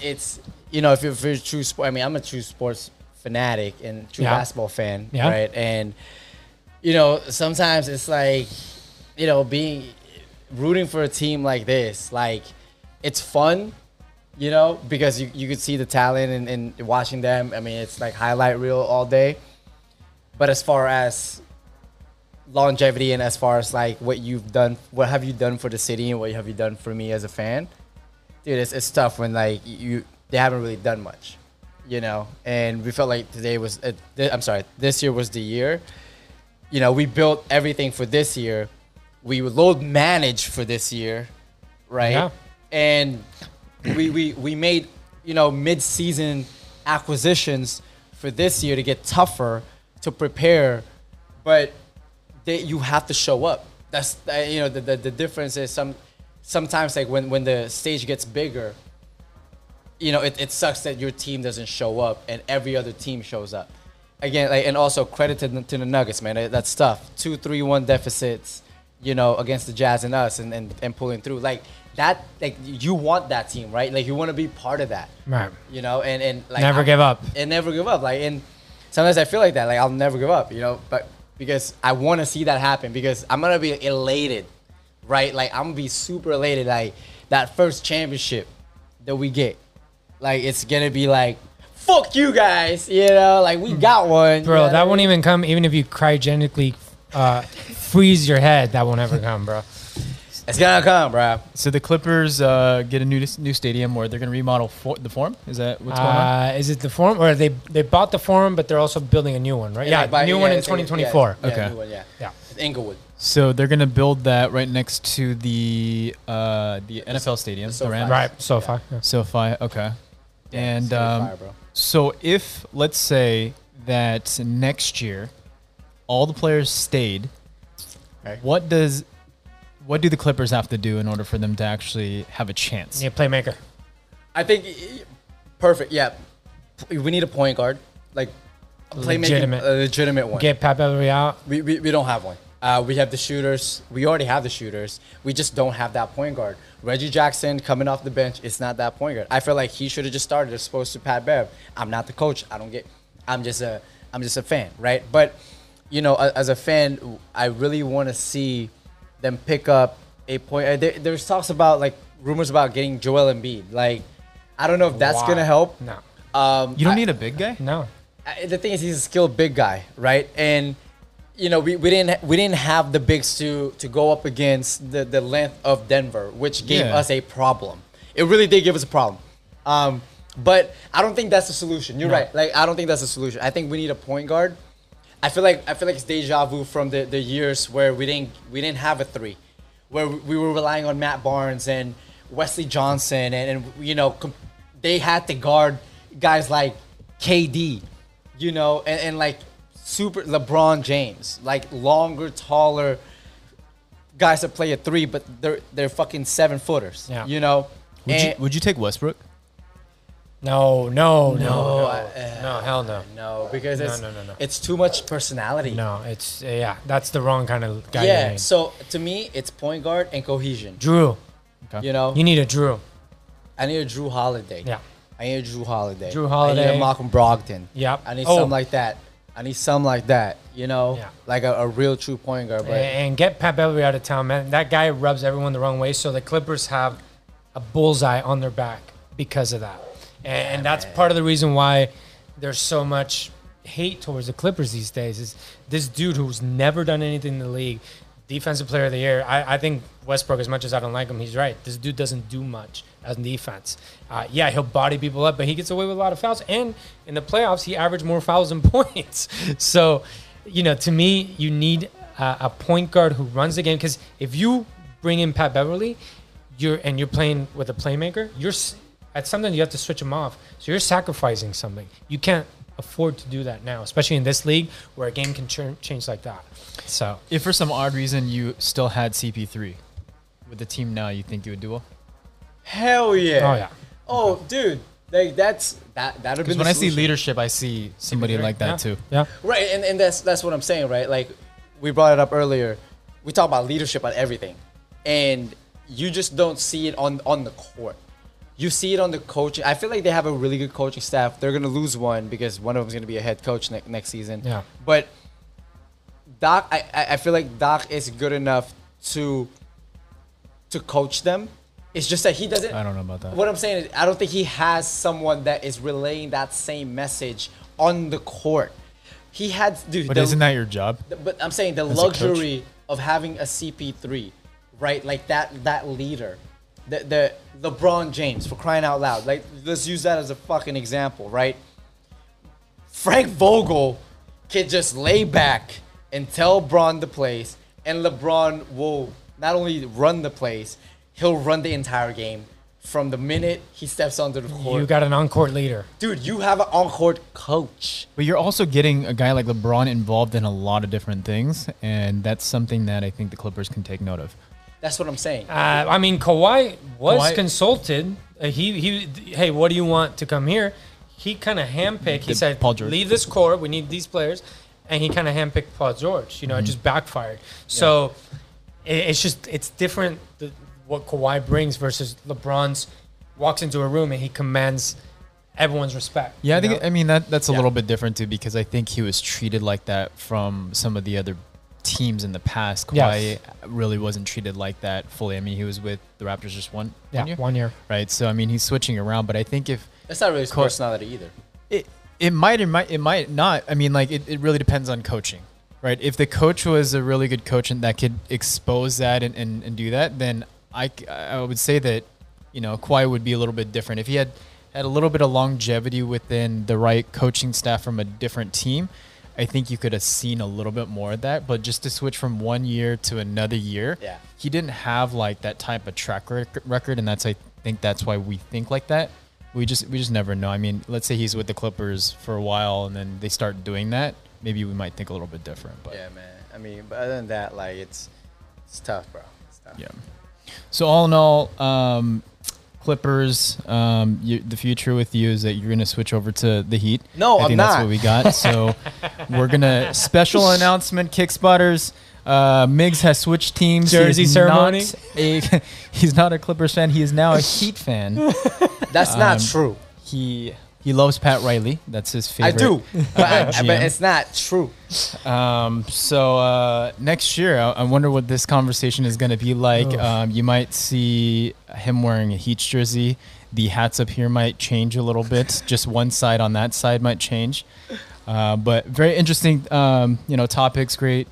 it's you know, if you're, if you're a true sport, I mean, I'm a true sports fanatic and true Yeah. basketball fan, Yeah. right? And you know, sometimes it's like, you know, being rooting for a team like this, like it's fun, you know, because you, you could see the talent and, and watching them. I mean, it's like highlight reel all day. But as far as longevity and as far as like what you've done, what have you done for the city and what have you done for me as a fan, dude, it's, it's tough when like you they haven't really done much, you know. And we felt like today was, uh, th- I'm sorry, this year was the year. You know, we built everything for this year. We load managed for this year, right? Yeah. And we we we made you know mid season acquisitions for this year to get tougher to prepare, but they, you have to show up. That's uh, you know the, the the difference is some sometimes like when when the stage gets bigger, you know it, it sucks that your team doesn't show up and every other team shows up. Again, like and also credit to the, to the Nuggets, man. That's tough. Two, three, one deficits, you know, against the Jazz and us, and, and, and pulling through like that. Like you want that team, right? Like you want to be part of that, Right. you know, and and like Never I'm- give up. and never give up. Like, and sometimes I feel like that. Like, I'll never give up, you know. But because I want to see that happen, because I'm gonna be elated, right? Like, I'm gonna be super elated. Like that first championship that we get, like it's gonna be like, fuck you guys, you know. Like we got one, you Bro, know that I won't even come. Even if you cryogenically uh, freeze your head, that won't ever come, bro. It's gonna come, bro. So the Clippers uh, get a new new stadium where they're going to remodel for the Forum. Is that what's going on? Uh, is it the forum or they they bought the forum, but they're also building a new one, right? Yeah, by- new one in 2024. Yeah, yeah, Okay. new one, yeah. Yeah. Inglewood. So they're going to build that right next to the uh, the NFL stadium, the, SoFi. Rams. Right, SoFi. Yeah. SoFi. Okay. and um, fire, bro. so if let's say that next year all the players stayed, Right. what does what do the Clippers have to do in order for them to actually have a chance? Need a playmaker. I think perfect. Yeah, we need a point guard, like a Legitimate. a legitimate one. Get Pat Beverley out. We, we, we don't have one. Uh, we have the shooters. We already have the shooters. We just don't have that point guard. Reggie Jackson coming off the bench, it's not that point guard. I feel like he should have just started as opposed to Pat Bev. I'm not the coach. I don't get. I'm just a I'm just a fan, right? But you know, as a fan, I really want to see them pick up a point. uh, There, there's talks about like rumors about getting Joel Embiid. Like, I don't know if that's Why? gonna help. No. Um, You don't I- need a big guy? No. I- the thing is he's a skilled big guy, right? And you know, we, we didn't we didn't have the bigs to to go up against the, the length of Denver, which gave Yeah. us a problem. It really did give us a problem. Um, but I don't think that's the solution. You're No. right. Like I don't think that's the solution. I think we need a point guard. I feel like I feel like it's deja vu from the, the years where we didn't we didn't have a three, where we were relying on Matt Barnes and Wesley Johnson and, and you know com- they had to guard guys like KD, you know, and, and like super LeBron James, like longer, taller guys that play a three, but they're they're fucking seven footers, Yeah. you know. Would you would you take Westbrook? No, no, no, No, no, uh, no, hell no. no, because it's no, no, no. it's too much personality. No, it's uh, yeah, that's the wrong kind of guy. yeah. So to me, it's point guard and cohesion. Jrue, You know, you need a Jrue. I need a Jrue Holiday. Yeah. I need a Jrue Holiday. Jrue Holiday. I need a Malcolm Brogdon. Yep. I need Oh. something like that. I need something like that. You know, Yeah. like a, a real true point guard. But and get Pat Beverley out of town, man. That guy rubs everyone the wrong way. So the Clippers have a bullseye on their back because of that, and, and that's part of the reason why there's so much hate towards the Clippers these days. Is this dude who's never done anything in the league, defensive player of the year? I, I think Westbrook, as much as I don't like him, he's right. This dude doesn't do much as a defense. Uh, yeah, he'll body people up, but he gets away with a lot of fouls. And in the playoffs, he averaged more fouls than points. So, you know, to me, you need a, a point guard who runs the game. Because if you bring in Pat Beverley, you're and you're playing with a playmaker, you're at something you have to switch them off. So you're sacrificing something. You can't afford to do that now, especially in this league where a game can ch- change like that. So If for some odd reason you still had CP3 with the team now, you think you would do well? hell yeah. Oh, yeah. Oh, dude. Like that's that that'd have Because when the I see leadership, I see somebody like that yeah. too. Yeah. Right, and, and that's that's what I'm saying, right? Like we brought it up earlier. We talk about leadership on everything. And you just don't see it on on the court. You see it on the coaching. I feel like they have a really good coaching staff. They're gonna lose one because one of them's gonna be a head coach ne- next season. Yeah. But Doc, I, I feel like Doc is good enough to to coach them. It's just that he doesn't. I don't know about that. What I'm saying is, I don't think he has someone that is relaying that same message on the court. He had, dude. But the- isn't that your job? but I'm saying the As luxury of having a CP3, right? Like that that leader, the the LeBron James for crying out loud. Like let's use that as a fucking example, right? Frank Vogel can just lay back and tell Bron the place, and LeBron will not only run the place, he'll run the entire game from the minute he steps onto the court. You got an on-court leader. Dude, you have an on-court coach. But you're also getting a guy like LeBron involved in a lot of different things, and that's something that I think the Clippers can take note of. That's what I'm saying. Uh, I mean, Kawhi was Kawhi- consulted. Uh, he he. Hey, what do you want to come here? He kind of handpicked. He Did said, Paul George. "Leave this core. We need these players," and he kind of handpicked Paul George. You know, Mm-hmm. it just backfired. So it, it's just it's different. The, what Kawhi brings versus LeBron's walks into a room and he commands everyone's respect. Yeah, I think know? I mean that that's a Yeah. little bit different too because I think he was treated like that from some of the other teams in the past. Kawhi Yes. really wasn't treated like that fully. I mean, he was with the Raptors just one, yeah, one year, one year. right? So I mean, he's switching around, but I think if That's not really his Co- personality either. it it might it might it might not. I mean, like it, it really depends on coaching, right? If the coach was a really good coach and that could expose that and, and, and do that, then I I would say that you know Kawhi would be a little bit different if he had had a little bit of longevity within the right coaching staff from a different team. I think you could have seen a little bit more of that, but just to switch from one year to another year, Yeah. he didn't have like that type of track rec- record, and that's I think that's why we think like that. We just we just never know. I mean, let's say he's with the Clippers for a while, and then they start doing that. Maybe we might think a little bit different. But Yeah, man. I mean, but other than that, like it's it's tough, bro. It's tough. yeah. So all in all, um, Clippers, um, you, the future with you is that you're gonna switch over to the Heat. No, I I'm think that's not. what we got. So we're gonna special announcement, kick spotters. Uh, Miggs has switched teams. Jersey is ceremony? Not a, he's not a Clippers fan. He is now a Heat fan. That's not Um, true. He he loves Pat Riley. That's his favorite. I do, but, I, but it's not true. Um, so uh, next year, I, I wonder what this conversation is going to be like. Um, you might see him wearing a Heat jersey. The hats up here might change a little bit. Just one side on that side might change. Uh, but very interesting, um, you know, topics. Great,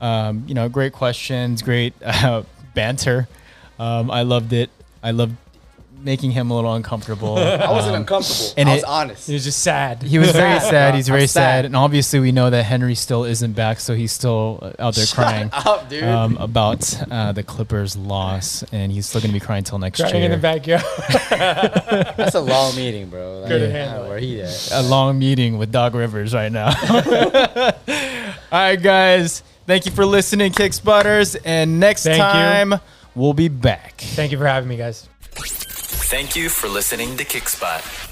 um, you know, great questions. Great uh, banter. Um, I loved it. I loved making him a little uncomfortable. I wasn't Um, uncomfortable. and I was it- honest. He was just sad. he was very sad. He's very sad. sad. and obviously we know that Henry still isn't back, so he's still uh, out there crying up, dude. um, about uh, the Clippers' loss, and he's still gonna be crying till next Crying in the backyard. That's a long meeting, bro. Like, Good to yeah, handle where he at? A long meeting with Doc Rivers right now. All right, guys. Thank you for listening, Kick Spotters, and next Thank you. time we'll be back. Thank you for having me, guys. Thank you for listening to Kickspot.